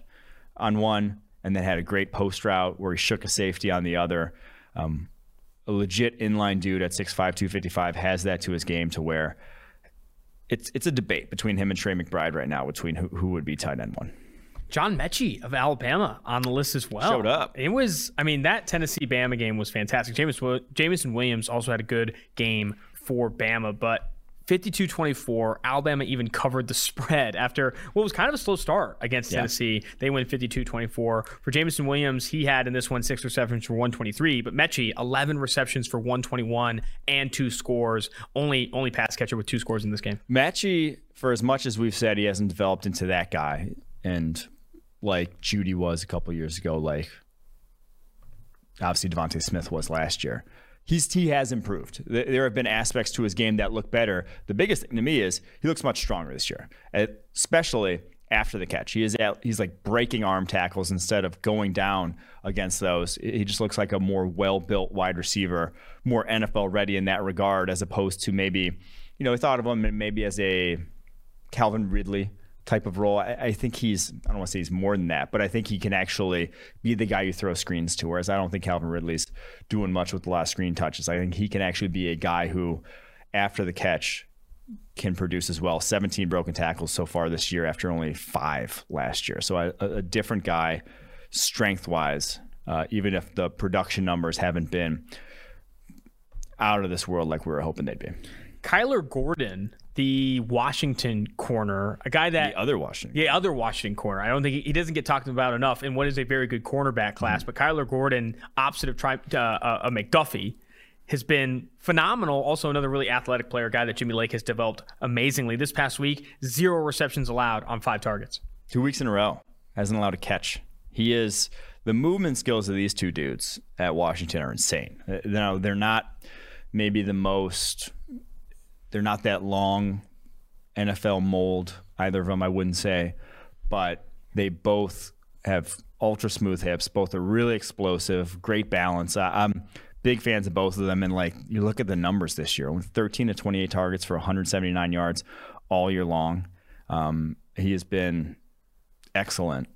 on one, and then had a great post route where he shook a safety on the other. Um, a legit inline dude at 6'5", 255 has that to his game to where it's it's a debate between him and Trey McBride right now between who, who would be tight end one. John Metchie of Alabama on the list as well. Showed up. It was, I mean, that Tennessee Bama game was fantastic. Jameson, Jameson Williams also had a good game for Bama, but 52 24. Alabama even covered the spread after what was kind of a slow start against Yeah. Tennessee. They win 52 24. For Jameson Williams, he had in this one six receptions for 123, but Metchie, 11 receptions for 121 and two scores. Only only pass catcher with two scores in this game. Metchie, for as much as we've said he hasn't developed into that guy, and like Jeudy was a couple years ago, like obviously DeVonta Smith was last year. He's he has improved. There have been aspects to his game that look better. The biggest thing to me is he looks much stronger this year, uh, especially after the catch. He is at, he's like breaking arm tackles instead of going down against those. He just looks like a more well built wide receiver, more NFL ready in that regard, as opposed to maybe, you know, we thought of him maybe as a Calvin Ridley type of role. I, I think he's, I don't want to say he's more than that, but I think he can actually be the guy you throw screens to. Whereas I don't think Calvin Ridley's doing much with lot of screen touches. I think he can actually be a guy who, after the catch, can produce as well. 17 broken tackles so far this year after only five last year. So a, a different guy, strength wise, uh, even if the production numbers haven't been out of this world like we were hoping they'd be. Kyler Gordon, the Washington corner, a guy that The other Washington. Yeah, other Washington corner. I don't think he, he doesn't get talked about enough in what is a very good cornerback class. But Kyler Gordon, opposite of tri- uh, uh, uh, McDuffie, has been phenomenal. Also, another really athletic player, guy that Jimmy Lake has developed amazingly. This past week, zero receptions allowed on five targets. Two weeks in a row. Hasn't allowed a catch. He is the movement skills of these two dudes at Washington are insane. Uh, know, they're not maybe the most they're not that long NFL mold, either of them, I wouldn't say, but they both have ultra smooth hips. Both are really explosive, great balance. I'm big fans of both of them. And like you look at the numbers this year, with 13 to 28 targets for 179 yards all year long. Um, he has been excellent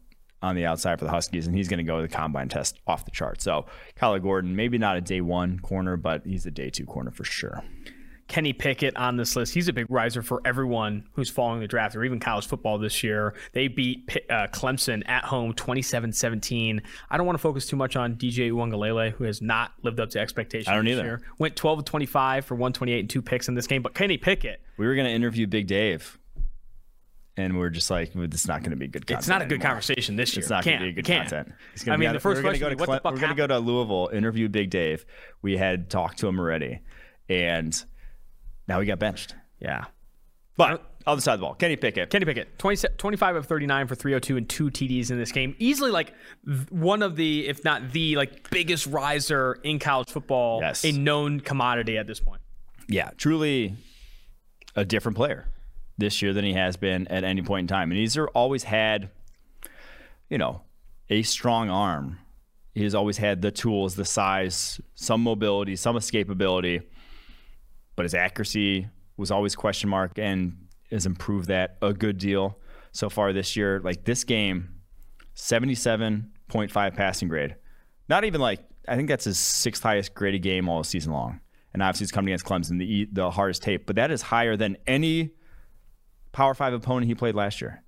on the outside for the Huskies, and he's going to go to the combine test off the chart. So Kyler Gordon, maybe not a day one corner, but he's a day two corner for sure. Kenny Pickett on this list. He's a big riser for everyone who's following the draft or even college football this year. They beat uh, Clemson at home 27 17. I don't want to focus too much on DJ Uiagalelei, who has not lived up to expectations. I don't this either. Year. Went 12 25 for 128 and two picks in this game. But Kenny Pickett, We were going to interview Big Dave, and we are just like, it's not going to be good content. it's not a good anymore. conversation this year. It's not going to be good Can't. content. I mean, the first we're question go to be, what the Cle- We're going to go to Louisville, interview Big Dave. We had talked to him already, and now he got benched. Yeah. But other side of the ball, Kenny Pickett. Kenny Pickett, 20, 25 of 39 for 302 and two TDs in this game. Easily like one of the, if not the like biggest riser in college football, Yes. a known commodity at this point. yeah, truly a different player this year than he has been at any point in time. And he's always had, you know, a strong arm. He's always had the tools, the size, some mobility, some escapability, but his accuracy was always question mark and has improved that a good deal so far this year. Like this game, 77.5 passing grade. Not even like I think that's his sixth highest graded game all season long. And obviously he's coming against Clemson, the the hardest tape, but that is higher than any Power Five opponent he played last year.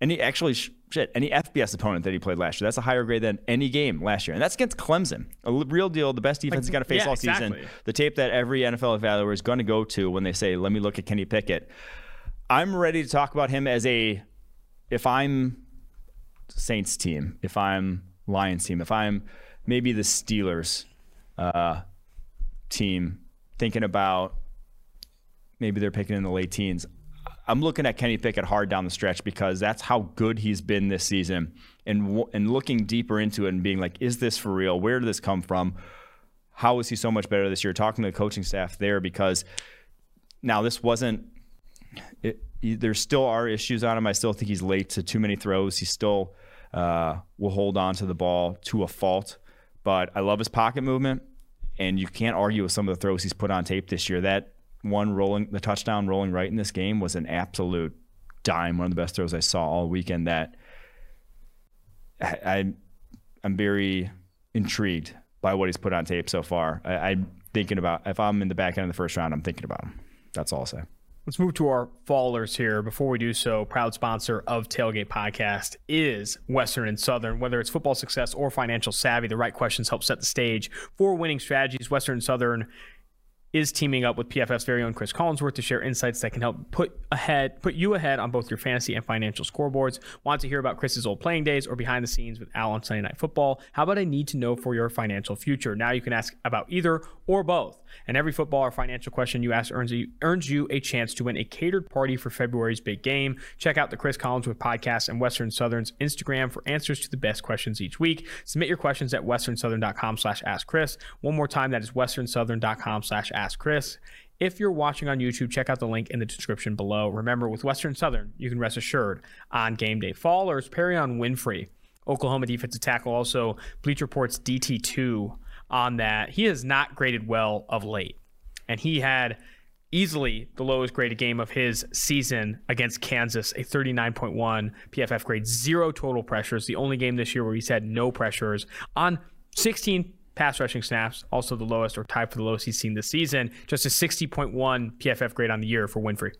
Any actually sh- shit, any FBS opponent that he played last year. That's a higher grade than any game last year, and that's against Clemson, a real deal, the best defense he's going to face yeah, all exactly. season. The tape that every NFL evaluator is going to go to when they say, "Let me look at Kenny Pickett." I'm ready to talk about him as a if I'm Saints team, if I'm Lions team, if I'm maybe the Steelers uh, team, thinking about maybe they're picking in the late teens. I'm looking at Kenny Pickett hard down the stretch because that's how good he's been this season, and and looking deeper into it and being like, is this for real? Where did this come from? How is he so much better this year? Talking to the coaching staff there because now this wasn't it, there still are issues on him. I still think he's late to too many throws. He still uh, will hold on to the ball to a fault. But I love his pocket movement, and you can't argue with some of the throws he's put on tape this year. That one rolling, the touchdown rolling right in this game was an absolute dime. One of the best throws I saw all weekend. That I, I'm very intrigued by what he's put on tape so far. I, am thinking about if I'm in the back end of the first round, I'm thinking about him. That's all I'll say. Let's move to our fallers here. Before we do so, proud sponsor of Tailgate Podcast is Western and Southern. Whether it's football success or financial savvy, the right questions help set the stage for winning strategies. Western and Southern is teaming up with PFF's very own Chris Collinsworth to share insights that can help put ahead, put you ahead on both your fantasy and financial scoreboards. Want to hear about Chris's old playing days or behind the scenes with Al on Sunday Night Football? How about I need to know for your financial future? Now you can ask about either or both. And every football or financial question you ask earns you, earns you a chance to win a catered party for February's big game. Check out the Chris Collinsworth podcast and Western Southern's Instagram for answers to the best questions each week. Submit your questions at westernsouthern.com slash ask Chris. One more time, that is westernsouthern.com slash Ask Chris. If you're watching on YouTube, check out the link in the description below. Remember, with Western Southern, you can rest assured on game day. Fallers, Perrion Winfrey, Oklahoma defensive tackle, also Bleacher Report's DT2 on that. He has not graded well of late. And he had easily the lowest graded game of his season against Kansas, a 39.1 PFF grade, zero total pressures. The only game this year where he's had no pressures on 16 pass rushing snaps, also the lowest or tied for the lowest he's seen this season. Just a 60.1 PFF grade on the year for Winfrey.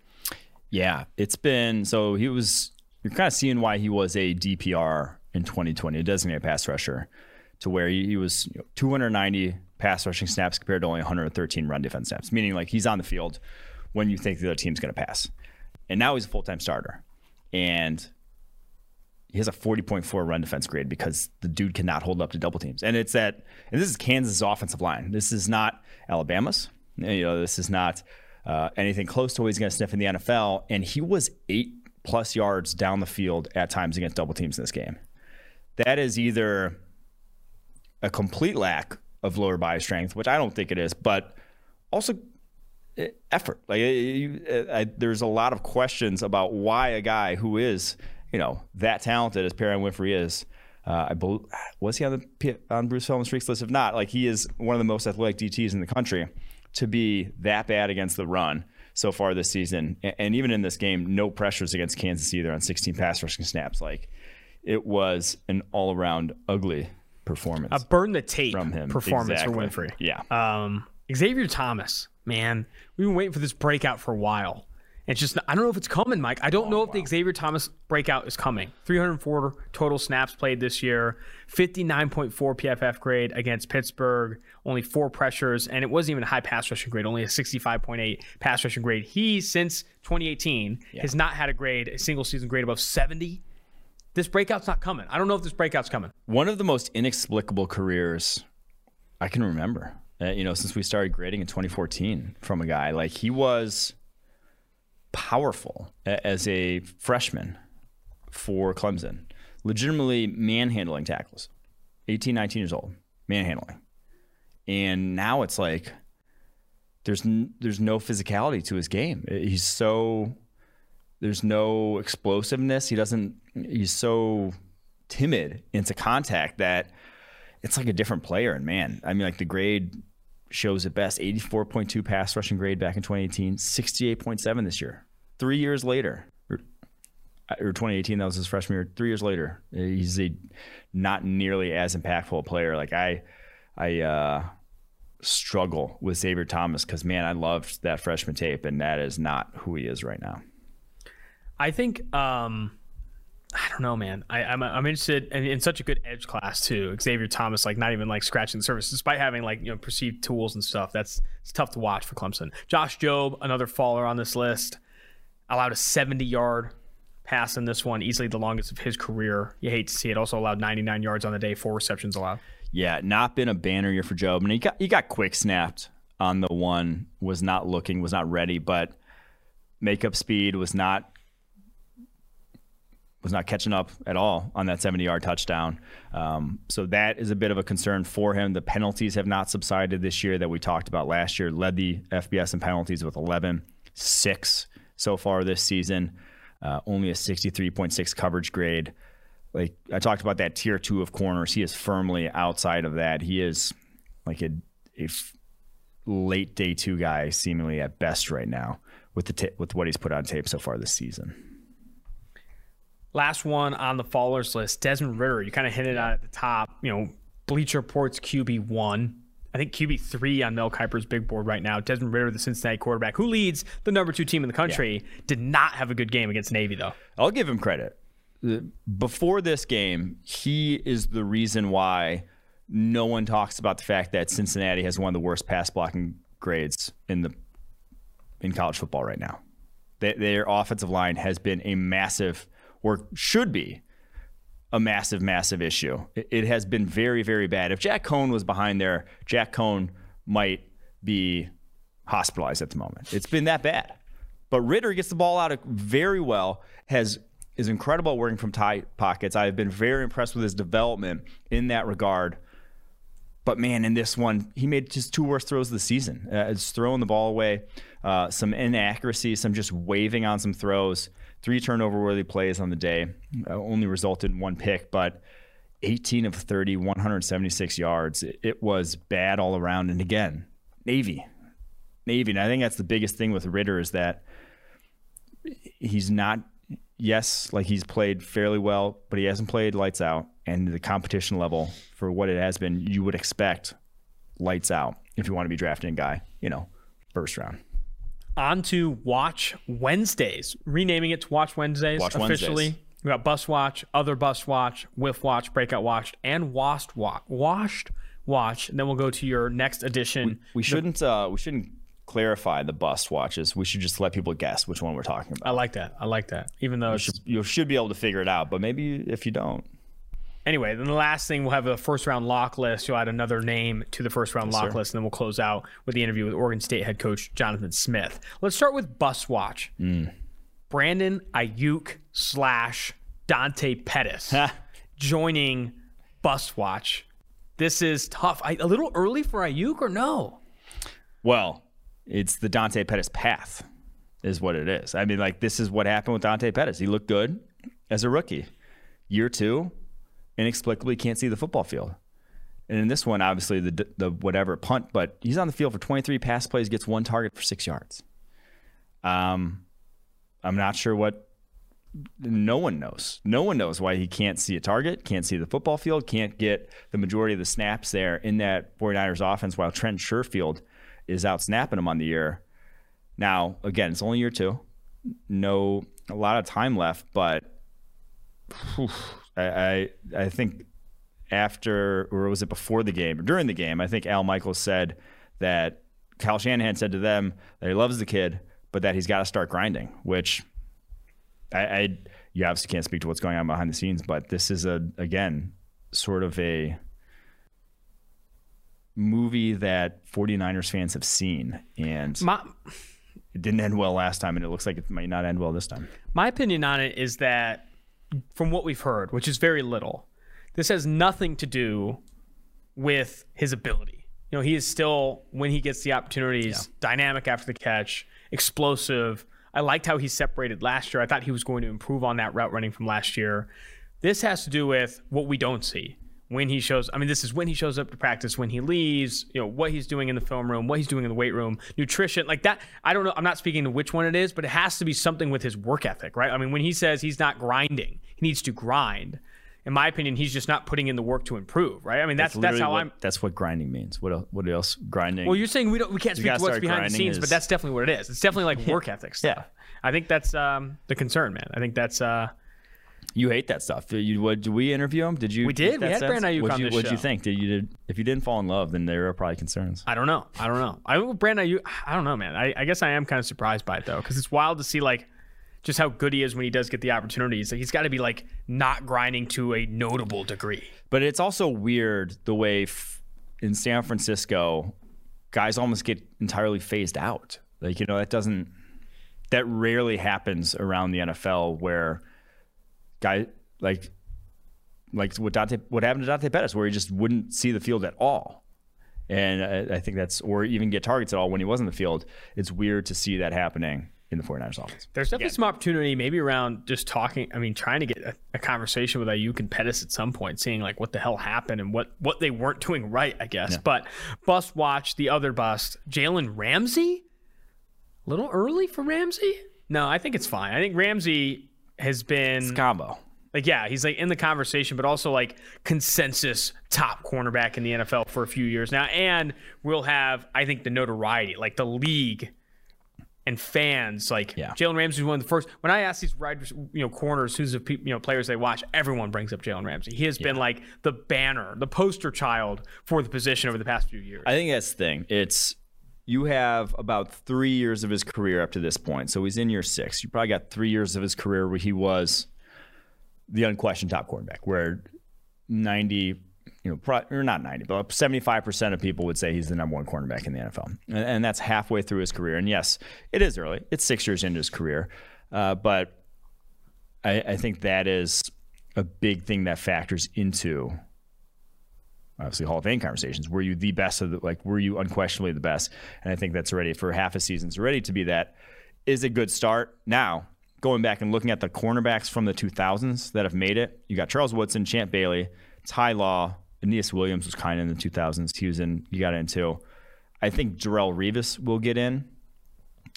Yeah, it's been so he was. You're kind of seeing why he was a DPR in 2020, a designated pass rusher, to where he, he was you know, 290 pass rushing snaps compared to only 113 run defense snaps, meaning like he's on the field when you think the other team's going to pass. And now he's a full time starter. And he has a 40.4 run defense grade because the dude cannot hold up to double teams. And it's that, and this is Kansas' offensive line. This is not Alabama's. You know, this is not uh, anything close to what he's going to sniff in the NFL. And he was eight plus yards down the field at times against double teams in this game. That is either a complete lack of lower body strength, which I don't think it is, but also eh, effort. Like you, I, there's a lot of questions about why a guy who is you know, that talented as Perrion Winfrey is, uh, I believe, was he on the on Bruce Feldman's freaks list? If not, like he is one of the most athletic DTs in the country. To be that bad against the run so far this season, and even in this game, no pressures against Kansas either on 16 pass rushing snaps. Like it was an all around ugly performance. A burn the tape from him performance exactly. for Winfrey. Yeah. Um, Xavier Thomas, man, we've been waiting for this breakout for a while. It's just I don't know if it's coming, Mike. I don't oh, know if wow. the Xavier Thomas breakout is coming. 304 total snaps played this year, 59.4 PFF grade against Pittsburgh, only four pressures, and it wasn't even a high pass rushing grade, only a 65.8 pass rushing grade. He since 2018 yeah. has not had a grade, a single season grade above 70. This breakout's not coming. I don't know if this breakout's coming. One of the most inexplicable careers I can remember. Uh, you know, since we started grading in 2014 from a guy like he was powerful as a freshman for Clemson, legitimately manhandling tackles. 18, 19 years old, manhandling. And now it's like there's n- there's no physicality to his game. He's so there's no explosiveness. He doesn't he's so timid into contact that it's like a different player. And man, I mean like the grade shows it best 84.2 pass rushing grade back in 2018, 68.7 this year. Three years later, or, or 2018, that was his freshman year. Three years later, he's a not nearly as impactful a player. Like I, I uh, struggle with Xavier Thomas because man, I loved that freshman tape, and that is not who he is right now. I think. Um I don't know, man. I, am I'm, I'm interested in, in, such a good edge class too. Xavier Thomas, like not even like scratching the surface, despite having like you know perceived tools and stuff. That's it's tough to watch for Clemson. Josh Jobe, another faller on this list, allowed a 70 yard pass in this one, easily the longest of his career. You hate to see it. Also allowed 99 yards on the day, four receptions allowed. Yeah, not been a banner year for Jobe, mean, he got he got quick snapped on the one, was not looking, was not ready, but makeup speed was not was not catching up at all on that 70 yard touchdown. Um, so that is a bit of a concern for him. The penalties have not subsided this year that we talked about last year. Led the FBS in penalties with 11, six so far this season. Uh, only a 63.6 coverage grade. Like I talked about that tier two of corners, he is firmly outside of that. He is like a, late day two guy, seemingly at best right now with the t- with what he's put on tape so far this season. Last one on the fallers list, Desmond Ridder. You kind of hinted on at the top. You know, Bleacher Report's QB one. I think QB three on Mel Kiper's big board right now. Desmond Ridder, the Cincinnati quarterback, who leads the number two team in the country, did not have a good game against Navy though. I'll give him credit. Before this game, he is the reason why no one talks about the fact that Cincinnati has one of the worst pass blocking grades in the in college football right now. They, their offensive line has been a massive, or should be, a massive, massive issue. It, has been very, very bad. If Jack Coan was behind there, Jack Coan might be hospitalized at the moment. It's been that bad. But Ridder gets the ball out very well, has is incredible at working from tight pockets. I've been very impressed with his development in that regard. But man, in this one, he made just two worst throws of the season. Uh, it's throwing the ball away, uh, some inaccuracy, some just waving on some throws, three turnover worthy plays on the day. Uh, only resulted in one pick, but 18 of 30, 176 yards. It, it was bad all around. And again, Navy, Navy. And I think that's the biggest thing with Ridder is that he's not yes, like he's played fairly well, but he hasn't played lights out. And the competition level for what it has been, you would expect lights out if you want to be drafting a guy, you know, first round. On to Watch Wednesdays, renaming it to Watch Wednesdays Watch officially. Wednesdays. We got Bus Watch, Other Bus Watch, Whiff Watch, Breakout Watch, and Washed Watch. Washed Watch. And then we'll go to your next edition. We shouldn't uh, we shouldn't clarify the bus watches. We should just let people guess which one we're talking about. I like that. I like that. Even though You should, you should be able to figure it out, but maybe if you don't, Anyway, then the last thing we'll have a first round lock list. You'll add another name to the first round lock sir. list, and then we'll close out with the interview with Oregon State head coach Jonathan Smith. Let's start with Bus Watch. Mm. Brandon Aiyuk slash Dante Pettis joining Bus Watch. This is tough. I, a little early for Aiyuk or no? Well, it's the Dante Pettis path, is what it is. I mean, like this is what happened with Dante Pettis. He looked good as a rookie. Year two, inexplicably can't see the football field. And in this one, obviously the the whatever punt, but he's on the field for 23 pass plays, gets one target for six yards. Um, I'm not sure what. No one knows. No one knows why he can't see a target, can't see the football field, can't get the majority of the snaps there in that 49ers offense while Trent Sherfield is out snapping him on the year. Now, again, it's only year two. No, a lot of time left, but whew, I, I, I think after, or was it before the game or during the game? I think Al Michaels said that Kyle Shanahan said to them that he loves the kid, but that he's got to start grinding, which I, I, you obviously can't speak to what's going on behind the scenes, but this is a, again, sort of a movie that 49ers fans have seen and My, it didn't end well last time and it looks like it might not end well this time. my opinion on it is that from what we've heard, which is very little, this has nothing to do with his ability. You know, he is still, when he gets the opportunities, dynamic after the catch, explosive. I liked how he separated last year. I thought he was going to improve on that route running from last year. This has to do with what we don't see when he shows. I mean, this is when he shows up to practice, when he leaves, you know, what he's doing in the film room, what he's doing in the weight room, nutrition, like that. I don't know. I'm not speaking to which one it is, but it has to be something with his work ethic, right? I mean, when he says he's not grinding, he needs to grind. In my opinion, he's just not putting in the work to improve, right? I mean, that's that's, literally how what, I'm. That's what grinding means. What else? What else? Grinding. Well, you're saying we don't, we can't speak gotta what's behind the scenes, but that's definitely what it is. It's definitely like work ethic stuff. Yeah. I think that's um, the concern, man. I think that's uh, you hate that stuff. You, what, did we interview him? Did you? We did. We had sense? Brandon Aiyuk What'd on you, this What'd you think? Did you? Did, if you didn't fall in love, then there are probably concerns. I don't know. I don't know. I Brandon, you, I don't know, man. I, I guess I am kind of surprised by it though, because it's wild to see like just how good he is when he does get the opportunities. Like he's got to be like not grinding to a notable degree. But it's also weird the way f- in San Francisco, guys almost get entirely phased out. Like you know that doesn't that rarely happens around the NFL where guy like like what Dante what happened to Dante Pettis where he just wouldn't see the field at all. And I, I think that's or even get targets at all when he was in the field. It's weird to see that happening in the 49ers offense. There's definitely some opportunity, maybe around just talking. I mean, trying to get a, a conversation with Aiyuk and Pettis at some point, seeing like what the hell happened and what what they weren't doing right, I guess. But bust watch the other bust, Jalen Ramsey. A little early for Ramsey? No, I think it's fine. I think Ramsey has been Combo. Like, yeah, he's like in the conversation, but also like consensus top cornerback in the NFL for a few years now. And we'll have, I think, the notoriety, like the league and fans. Like Yeah. Jalen Ramsey was one of the first. When I ask these riders, you know, corners who's the pe- you know players they watch, everyone brings up Jalen Ramsey. He has been like the banner, the poster child for the position over the past few years. I think that's the thing. It's you have about three years of his career up to this point. So he's in year six. You probably got three years of his career where he was the unquestioned top quarterback, where 90, you know, pro, or not 90, but 75% of people would say he's the number one cornerback in the NFL. And, and that's halfway through his career. And yes, it is early. It's six years into his career. Uh, but I, I think that is a big thing that factors into obviously Hall of Fame conversations. Were you the best of the like? Were you unquestionably the best? And I think that's already for half a season's ready to be that is a good start. Now going back and looking at the cornerbacks from the 2000s that have made it, you got Charles Woodson, Champ Bailey, Ty Law, Aeneas Williams was kind of in the 2000s. He was in. You got in too. I think Darrelle Revis will get in.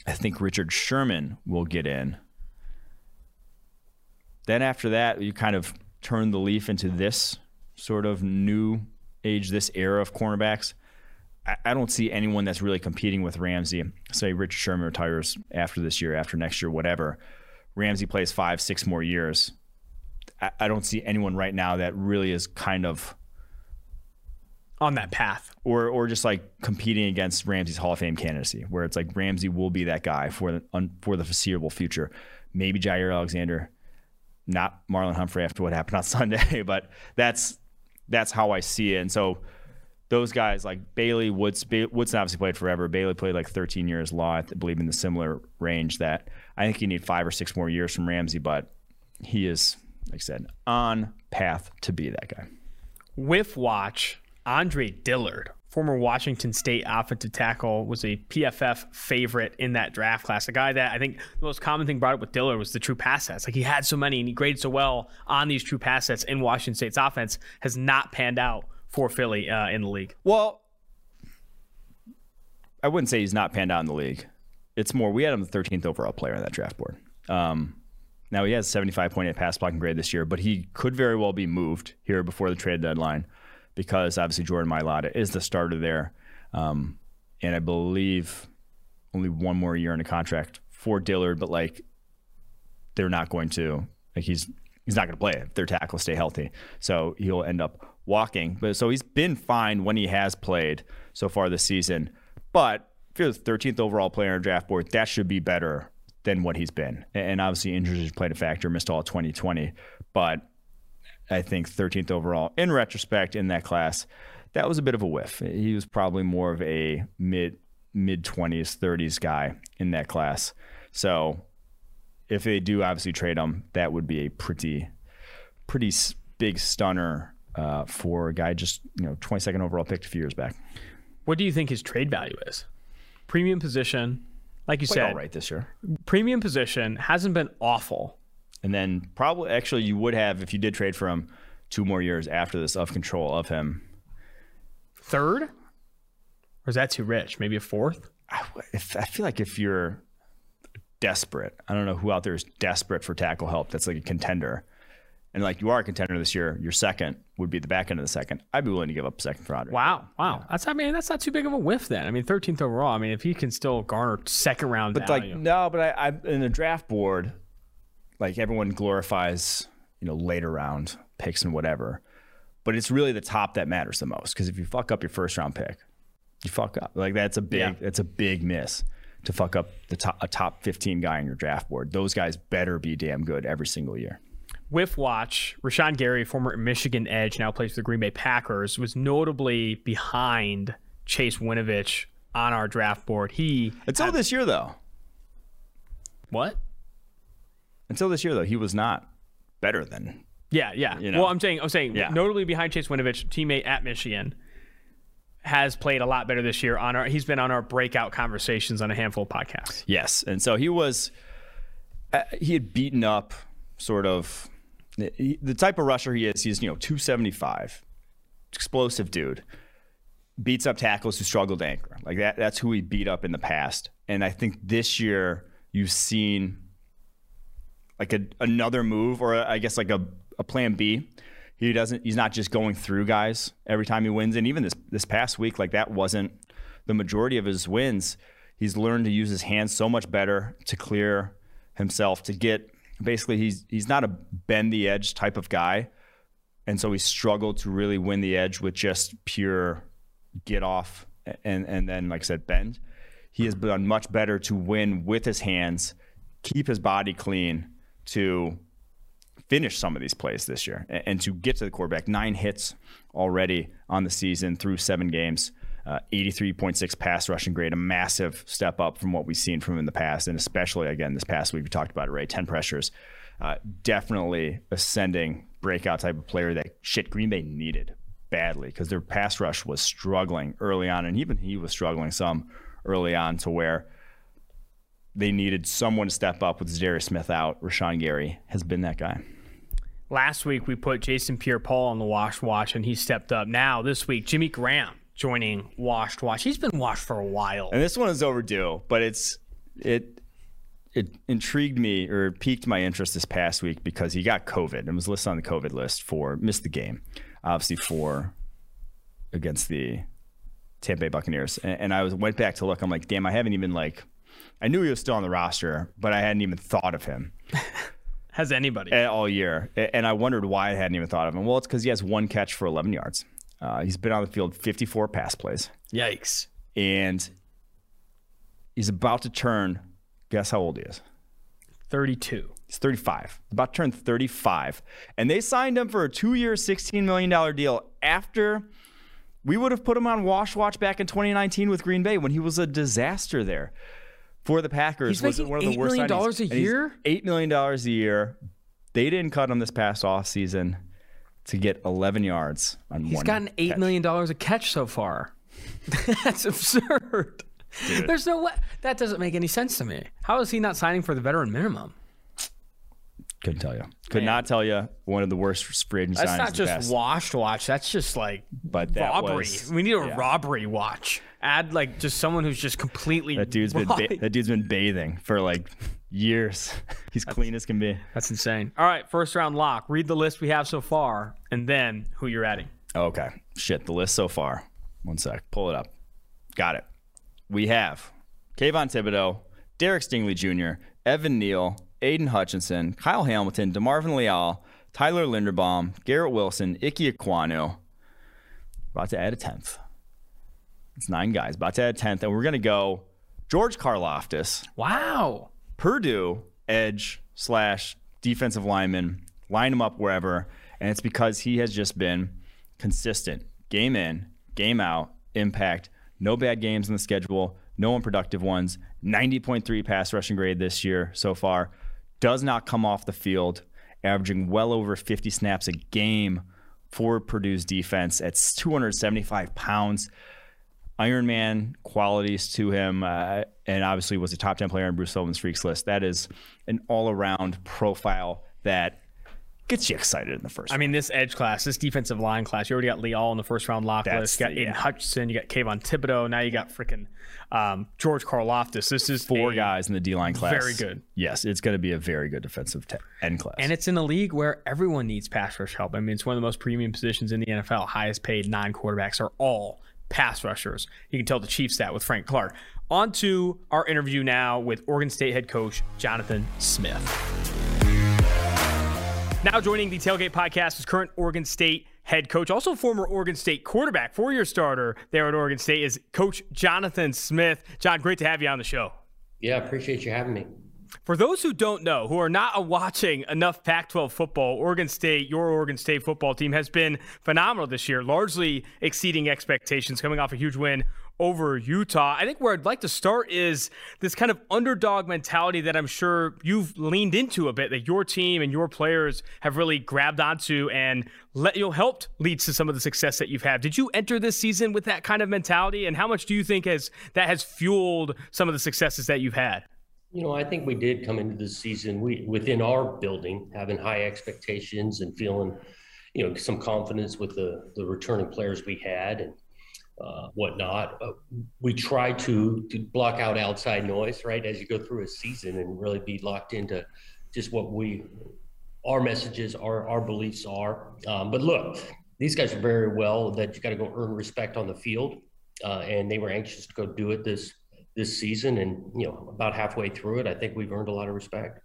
I think Richard Sherman will get in. Then after that, you kind of turn the leaf into this sort of new age, this era of cornerbacks. I, I don't see anyone that's really competing with Ramsey. Say Richard Sherman retires after this year, after next year, whatever. Ramsey plays five, six more years. I, I don't see anyone right now that really is kind of on that path. or or just like competing against Ramsey's Hall of Fame candidacy, where it's like Ramsey will be that guy for the un, for the foreseeable future. Maybe Jaire Alexander, not Marlon Humphrey after what happened on Sunday, but that's that's how I see it. And so those guys like Bailey Woods, Woodson obviously played forever. Bailey played like 13 years. Law, I believe, in the similar range. That I think you need five or six more years from Ramsey, but he is, like I said, on path to be that guy. Whiff watch, Andre Dillard, former Washington State offensive tackle, was a PFF favorite in that draft class. A guy that I think the most common thing brought up with Dillard was the true pass sets. Like he had so many and he graded so well on these true pass sets in Washington State's offense, has not panned out for Philly uh, in the league. Well, I wouldn't say he's not panned out in the league. It's more we had him the 13th overall player on that draft board. Um, now he has 75.8 pass blocking grade this year, but he could very well be moved here before the trade deadline because obviously Jordan Mailata is the starter there, um, and I believe only one more year in a contract for Dillard. But like, they're not going to like he's he's not going to play if their tackles stay healthy. So he'll end up walking. But so he's been fine when he has played so far this season. But if you're the 13th overall player on draft board, that should be better than what he's been. And obviously injuries played a factor, missed all 2020. But I think 13th overall in retrospect in that class, that was a bit of a whiff. He was probably more of a mid mid 20s, 30s guy in that class. So if they do obviously trade him, that would be a pretty, pretty big stunner uh, for a guy just you know 22nd overall picked a few years back. What do you think his trade value is? Premium position, like you Played said, all right this year, premium position hasn't been awful. And then probably actually you would have if you did trade for him two more years after this of control of him. Third? Or is that too rich? Maybe a fourth? I, if, I feel like if you're desperate, I don't know who out there is desperate for tackle help. That's like a contender. And like you are a contender this year, your second would be the back end of the second. I'd be willing to give up a second for Andre. Wow, wow. That's I mean that's not too big of a whiff then. I mean 13th overall. I mean if he can still garner second round But value. like no, but I, I in the draft board, like everyone glorifies, you know, later round picks and whatever. But it's really the top that matters the most because if you fuck up your first round pick, you fuck up. Like that's a big Yeah. that's a big miss to fuck up the top a top 15 guy in your draft board. Those guys better be damn good every single year. Whiff watch, Rashan Gary, former Michigan Edge, now plays for the Green Bay Packers, was notably behind Chase Winovich on our draft board. He Until this year though. what? Until this year though, he was not better than Yeah, yeah. You know? Well, I'm saying, I'm saying, Yeah. notably behind Chase Winovich, teammate at Michigan, has played a lot better this year. On our, he's been on our breakout conversations on a handful of podcasts. Yes, and so he was. Uh, he had beaten up, sort of, the type of rusher he is. He's you know two seventy five, explosive dude. Beats up tackles who struggle to anchor. Like that. That's who he beat up in the past. And I think this year you've seen like a, another move, or I guess like a, a plan B. He doesn't. He's not just going through guys every time he wins. And even this this past week, like that wasn't the majority of his wins. He's learned to use his hands so much better to clear himself to get. Basically, he's he's not a bend the edge type of guy, and so he struggled to really win the edge with just pure get off and and then like I said bend. He has done much better to win with his hands, keep his body clean to finish some of these plays this year and, and to get to the quarterback. Nine hits already on the season through seven games. Uh, 83.6 pass rushing grade, a massive step up from what we've seen from him in the past, and especially again this past week we talked about it, right? 10 pressures, uh, definitely ascending breakout type of player that shit Green Bay needed badly because their pass rush was struggling early on, and even he was struggling some early on to where they needed someone to step up with Za'Darius Smith out. Rashan Gary has been that guy. Last week we put Jason Pierre-Paul on the wash Watch, and he stepped up. Now this week, Jimmy Graham joining Washed Watch. He's been washed for a while, and this one is overdue, but it's it it intrigued me or piqued my interest this past week because he got COVID and was listed on the COVID list for missed the game, obviously for against the Tampa Bay Buccaneers, and, and I was went back to look. I'm like, damn, I haven't even like, I knew he was still on the roster, but I hadn't even thought of him. Has anybody all year? And I wondered why I hadn't even thought of him. Well, it's because he has one catch for 11 yards. Uh, he's been on the field 54 pass plays. Yikes! And he's about to turn. Guess how old he is? 32. He's 35. About to turn 35. And they signed him for a two year, $16 million deal after we would have put him on Wash Watch back in 2019 with Green Bay when he was a disaster there for the Packers. He's was one of the 8 worst million dollars a year? $8 million a year. They didn't cut him this past offseason to get 11 yards on He's one. He's gotten 8 catch. million dollars a catch so far. That's absurd. Dude. There's no way. That doesn't make any sense to me. How is he not signing for the veteran minimum? Couldn't tell you. Could Man. not tell you. One of the worst free agent That's not just washed watch. That's just like but robbery. Was, we need a yeah. robbery watch. Add like just someone who's just completely. That dude's been ba- that dude's been bathing for like years. He's that's, clean as can be. That's insane. All right, first round lock. Read the list we have so far, and then who you're adding. Okay. Shit, the list so far. One sec. Pull it up. Got it. We have Kayvon Thibodeaux, Derek Stingley Jr., Evan Neal, Aidan Hutchinson, Kyle Hamilton, DeMarvin Leal, Tyler Linderbaum, Garrett Wilson, Ike Ekwonu. About to add a 10th. It's nine guys. About to add a 10th. And we're going to go George Karlaftis. Wow. Purdue edge slash defensive lineman. Line him up wherever. And it's because he has just been consistent. Game in, game out, impact. No bad games in the schedule. No unproductive ones. 90.3 pass rushing grade this year so far does not come off the field, averaging well over 50 snaps a game for Purdue's defense at 275 pounds. Iron Man qualities to him, uh, and obviously was a top 10 player on Bruce Sullivan's Freaks list. That is an all around profile that gets you excited in the first. I mean, this edge class, this defensive line class, you already got Leal in the first round lock That's list. You got the, Aidan yeah. Hutchinson, you got Kayvon Thibodeaux, now you got freaking um, George Karlaftis. This is four guys in the D line class. Very good. Yes, it's going to be a very good defensive te- end class. And it's in a league where everyone needs pass rush help. I mean, it's one of the most premium positions in the NFL. Highest paid nine quarterbacks are all pass rushers. You can tell the Chiefs that with Frank Clark. On to our interview now with Oregon State head coach Jonathan Smith. Now joining the Tailgate podcast is current Oregon State head coach, also former Oregon State quarterback, four-year starter there at Oregon State, is Coach Jonathan Smith. John, great to have you on the show. Yeah, appreciate you having me. For those who don't know, who are not watching enough Pac 12 football, Oregon State, your Oregon State football team has been phenomenal this year, largely exceeding expectations, coming off a huge win over Utah. I think where I'd like to start is this kind of underdog mentality that I'm sure you've leaned into a bit, that your team and your players have really grabbed onto and let you know, helped leads to some of the success that you've had. Did you enter this season with that kind of mentality, and how much do you think has that has fueled some of the successes that you've had? You know, I think we did come into the season we within our building having high expectations and feeling, you know, some confidence with the the returning players we had and uh, whatnot. Uh, we try to to block out outside noise, right, as you go through a season and really be locked into just what we our messages, our our beliefs are. Um, but look, these guys are very well that you got to go earn respect on the field, uh, and they were anxious to go do it this this season. And you know, about halfway through it, I think we've earned a lot of respect.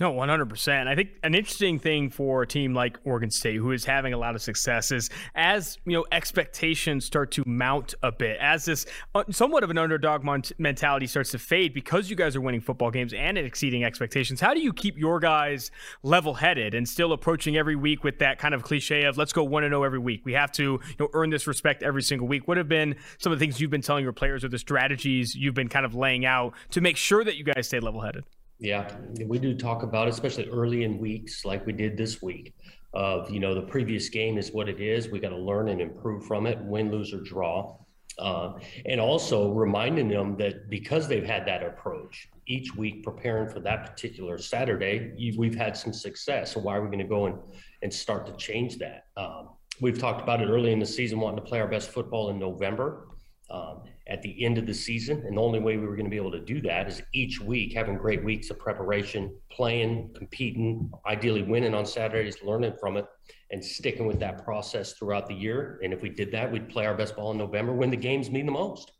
No, 100%. I think an interesting thing for a team like Oregon State, who is having a lot of success, is as you know expectations start to mount a bit, as this uh, somewhat of an underdog mentality starts to fade because you guys are winning football games and exceeding expectations. How do you keep your guys level-headed and still approaching every week with that kind of cliche of "let's go one and zero oh every week"? We have to you know earn this respect every single week. What have been some of the things you've been telling your players or the strategies you've been kind of laying out to make sure that you guys stay level-headed? Yeah, we do talk about, especially early in weeks like we did this week, of, you know, the previous game is what it is. We got to learn and improve from it, win, lose, or draw. Uh, and also reminding them that because they've had that approach each week preparing for that particular Saturday, you, we've had some success. So why are we going to go and, and start to change that? Um, we've talked about it early in the season, wanting to play our best football in November um, at the end of the season. And the only way we were going to be able to do that is each week having great weeks of preparation, playing, competing, ideally winning on Saturdays, learning from it, and sticking with that process throughout the year. And if we did that, we'd play our best ball in November when the games mean the most.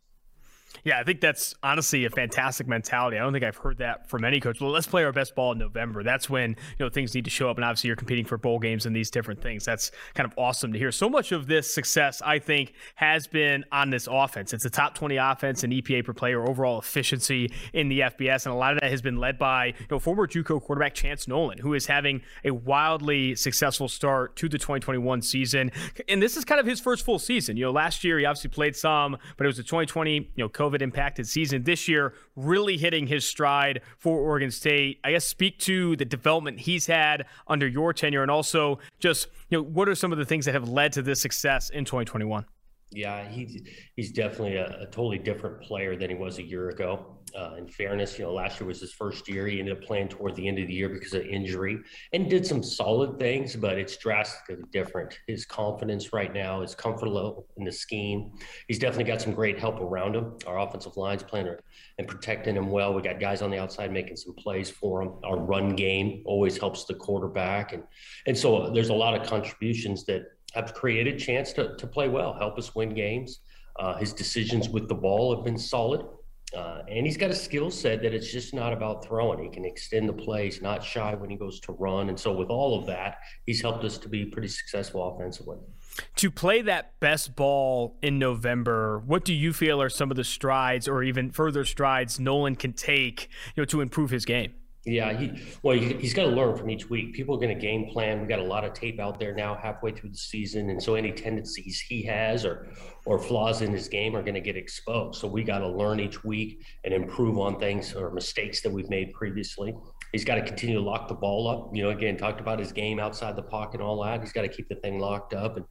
Yeah, I think that's honestly a fantastic mentality. I don't think I've heard that from any coach. Well, let's play our best ball in November. That's when you know things need to show up, and obviously you're competing for bowl games and these different things. That's kind of awesome to hear. So much of this success, I think, has been on this offense. It's a top 20 offense and EPA per player, overall efficiency in the FBS, and a lot of that has been led by you know former JUCO quarterback Chance Nolan, who is having a wildly successful start to the 2021 season. And this is kind of his first full season. You know, last year he obviously played some, but it was a 2020 you know COVID impacted season this year, really hitting his stride for Oregon State. I guess speak to the development he's had under your tenure and also just, you know, what are some of the things that have led to this success in 2021? Yeah, he's he's definitely a, a, totally different player than he was a year ago. Uh, in fairness, you know, last year was his first year. He ended up playing toward the end of the year because of injury and did some solid things, but it's drastically different. His confidence right now his is level in the scheme. He's definitely got some great help around him. Our offensive line's playing and protecting him well. We got guys on the outside making some plays for him. Our run game always helps the quarterback, and and so there's a lot of contributions that have created chance to, to play well, help us win games. Uh, his decisions with the ball have been solid. Uh, and he's got a skill set that it's just not about throwing. He can extend the plays, not shy when he goes to run. And so, with all of that, he's helped us to be pretty successful offensively. To play that best ball in November, what do you feel are some of the strides or even further strides Nolan can take you know, to improve his game? Yeah, he well, he, has got to learn from each week. People are going to game plan. We got a lot of tape out there now, halfway through the season, and so any tendencies he has or or flaws in his game are going to get exposed. So we got to learn each week and improve on things or mistakes that we've made previously. He's got to continue to lock the ball up. You know, again, talked about his game outside the pocket and all that. He's got to keep the thing locked up and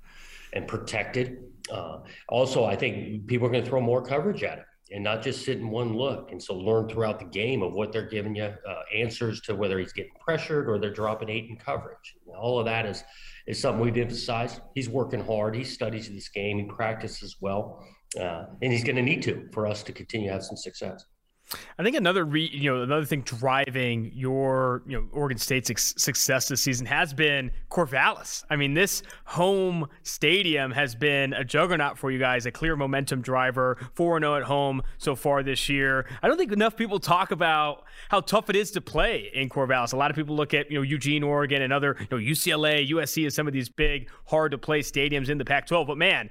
and protected. Uh, also, I think people are going to throw more coverage at him and not just sit in one look. And so learn throughout the game of what they're giving you uh, answers to whether he's getting pressured or they're dropping eight in coverage. all of that is is something we've emphasized. He's working hard. He studies this game. He practices well, uh, and he's going to need to for us to continue to have some success. I think another re, you know another thing driving your you know Oregon State's success this season has been Corvallis. I mean, this home stadium has been a juggernaut for you guys, a clear momentum driver. Four zero oh at home so far this year. I don't think enough people talk about how tough it is to play in Corvallis. A lot of people look at you know Eugene, Oregon, and other you know UCLA, USC as some of these big, hard to play stadiums in the Pac-12. But man,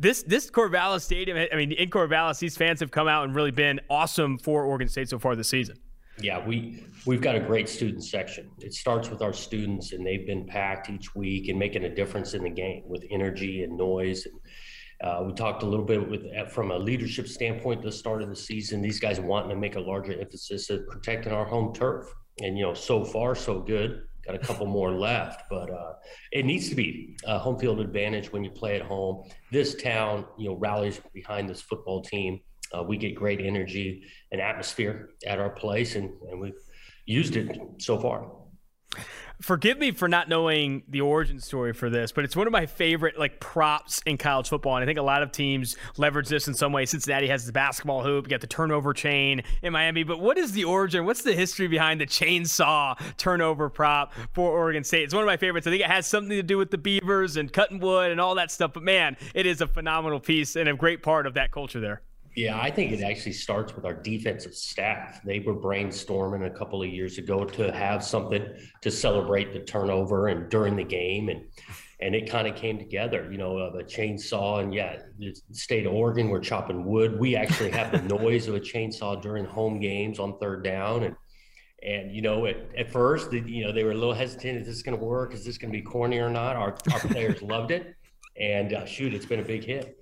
this this Corvallis Stadium, I mean, in Corvallis, these fans have come out and really been awesome for Oregon State so far this season. Yeah, we we've got a great student section. It starts with our students, and they've been packed each week and making a difference in the game with energy and noise. And uh, we talked a little bit with from a leadership standpoint the start of the season. These guys wanting to make a larger emphasis of protecting our home turf, and you know, so far so good got a couple more left, but uh, it needs to be a home field advantage when you play at home. This town, you know, rallies behind this football team. Uh, we get great energy and atmosphere at our place, and, and we've used it so far. Forgive me for not knowing the origin story for this, but it's one of my favorite like props in college football, and I think a lot of teams leverage this in some way. Cincinnati has the basketball hoop, you got the turnover chain in Miami, but what is the origin? What's the history behind the chainsaw turnover prop for Oregon State? It's one of my favorites. I think it has something to do with the Beavers and cutting wood and all that stuff, but man, it is a phenomenal piece and a great part of that culture there. Yeah, I think it actually starts with our defensive staff. They were brainstorming a couple of years ago to have something to celebrate the turnover and during the game, and and it kind of came together. You know, of a chainsaw, and yeah, the state of Oregon, we're chopping wood. We actually have the noise of a chainsaw during home games on third down, and and you know, at, at first, you know, they were a little hesitant. Is this going to work? Is this going to be corny or not? Our our players loved it, and uh, shoot, it's been a big hit.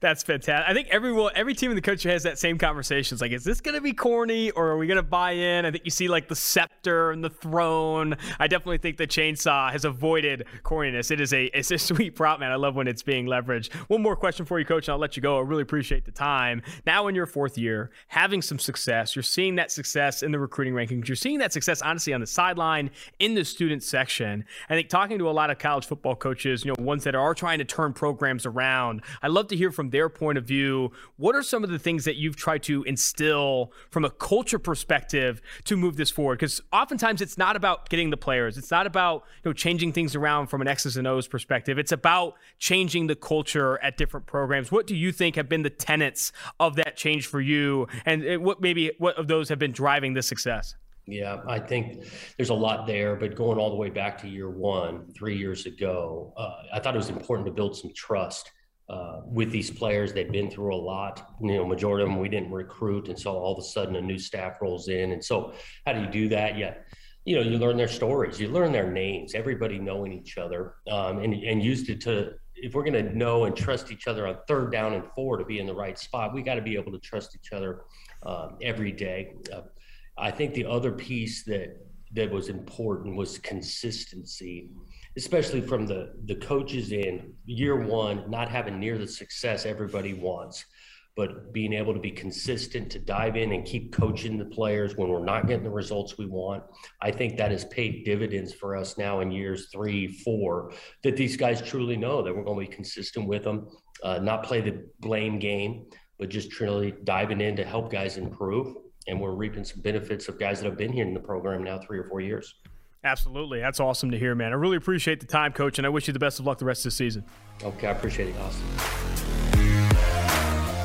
That's fantastic. I think everyone, every team in the country has that same conversation. It's like, is this going to be corny or are we going to buy in? I think you see like the scepter and the throne. I definitely think the chainsaw has avoided corniness. It is a it's a sweet prop, man. I love when it's being leveraged. One more question for you, coach, and I'll let you go. I really appreciate the time. Now in your fourth year, having some success, you're seeing that success in the recruiting rankings. You're seeing that success, honestly, on the sideline in the student section. I think talking to a lot of college football coaches, you know, ones that are trying to turn programs around. I love to hear hear from their point of view. What are some of the things that you've tried to instill from a culture perspective to move this forward? Because oftentimes it's not about getting the players. It's not about you know changing things around from an X's and O's perspective. It's about changing the culture at different programs. What do you think have been the tenets of that change for you, and what maybe what of those have been driving the success? Yeah, I think there's a lot there, but going all the way back to year one, three years ago, uh, I thought it was important to build some trust uh, with these players. They've been through a lot. You know, majority of them we didn't recruit, and so all of a sudden a new staff rolls in. And so, how do you do that? Yeah, you know, you learn their stories, you learn their names, everybody knowing each other, um, and and used it to. If we're going to know and trust each other on third down and four to be in the right spot, we got to be able to trust each other um, every day. Uh, I think the other piece that that was important was consistency especially from the the coaches in year one, not having near the success everybody wants, but being able to be consistent to dive in and keep coaching the players when we're not getting the results we want. I think that has paid dividends for us now in years three, four, that these guys truly know that we're going to be consistent with them, uh, not play the blame game, but just truly diving in to help guys improve. And we're reaping some benefits of guys that have been here in the program now three or four years. Absolutely. That's awesome to hear, man. I really appreciate the time, coach, and I wish you the best of luck the rest of the season. Okay, I appreciate it, Austin.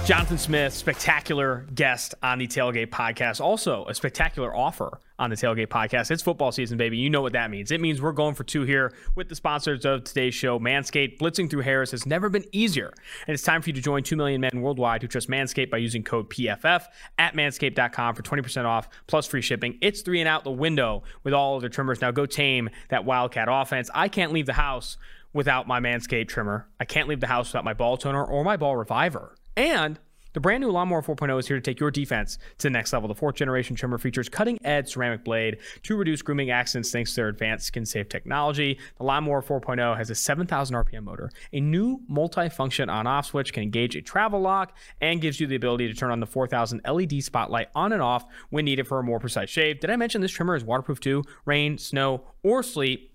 Jonathan Smith, spectacular guest on the Tailgate podcast. Also, a spectacular offer on the Tailgate podcast. It's football season, baby. You know what that means. It means we're going for two here with the sponsors of today's show, Manscaped. Blitzing through Harris has never been easier. And it's time for you to join 2 million men worldwide who trust Manscaped by using code PFF at manscaped.com for 20% off plus free shipping. It's three and out the window with all of their trimmers. Now go tame that Wildcat offense. I can't leave the house without my Manscaped trimmer. I can't leave the house without my ball toner or my ball reviver. And the brand new Lawnmower 4.0 is here to take your defense to the next level. The fourth generation trimmer features cutting edge ceramic blade to reduce grooming accidents thanks to their advanced skin safe technology. The Lawnmower 4.0 has a 7,000 RPM motor, a new multi-function on off switch can engage a travel lock, and gives you the ability to turn on the 4000 LED spotlight on and off when needed for a more precise shave. Did I mention this trimmer is waterproof too? Rain, snow, or sleet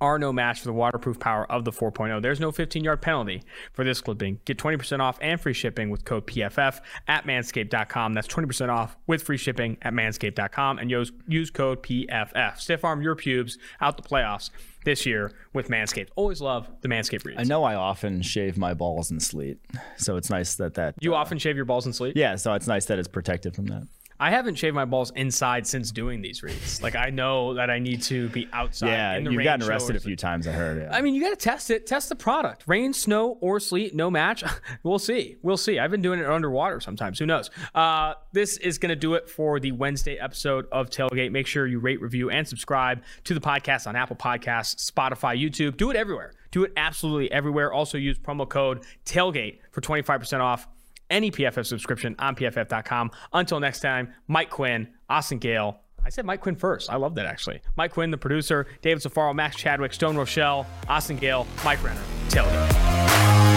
are no match for the waterproof power of the 4.0. There's no 15 yard penalty for this clipping. Get 20% off and free shipping with code PFF at manscaped.com. That's 20% off with free shipping at manscaped.com and use, use code PFF. Stiff arm your pubes out the playoffs this year with Manscaped. Always love the Manscaped reads. I know I often shave my balls in sleet, so it's nice that that. You uh, often shave your balls in sleet? Yeah, so it's nice that it's protected from that. I haven't shaved my balls inside since doing these reads. Like I know that I need to be outside. Yeah, you've gotten arrested a few times. I heard. Yeah. I mean, you got to test it. Test the product. Rain, snow, or sleet, no match. we'll see. We'll see. I've been doing it underwater sometimes. Who knows? Uh, this is going to do it for the Wednesday episode of Tailgate. Make sure you rate, review, and subscribe to the podcast on Apple Podcasts, Spotify, YouTube. Do it everywhere. Do it absolutely everywhere. Also use promo code Tailgate for twenty five percent off any PFF subscription on pff.com. Until next time, Mike Quinn, Austin Gayle. I said Mike Quinn first. I love that actually. Mike Quinn, the producer, David Safaro, Max Chadwick, Stone Rochelle, Austin Gayle, Mike Renner, Tailgate.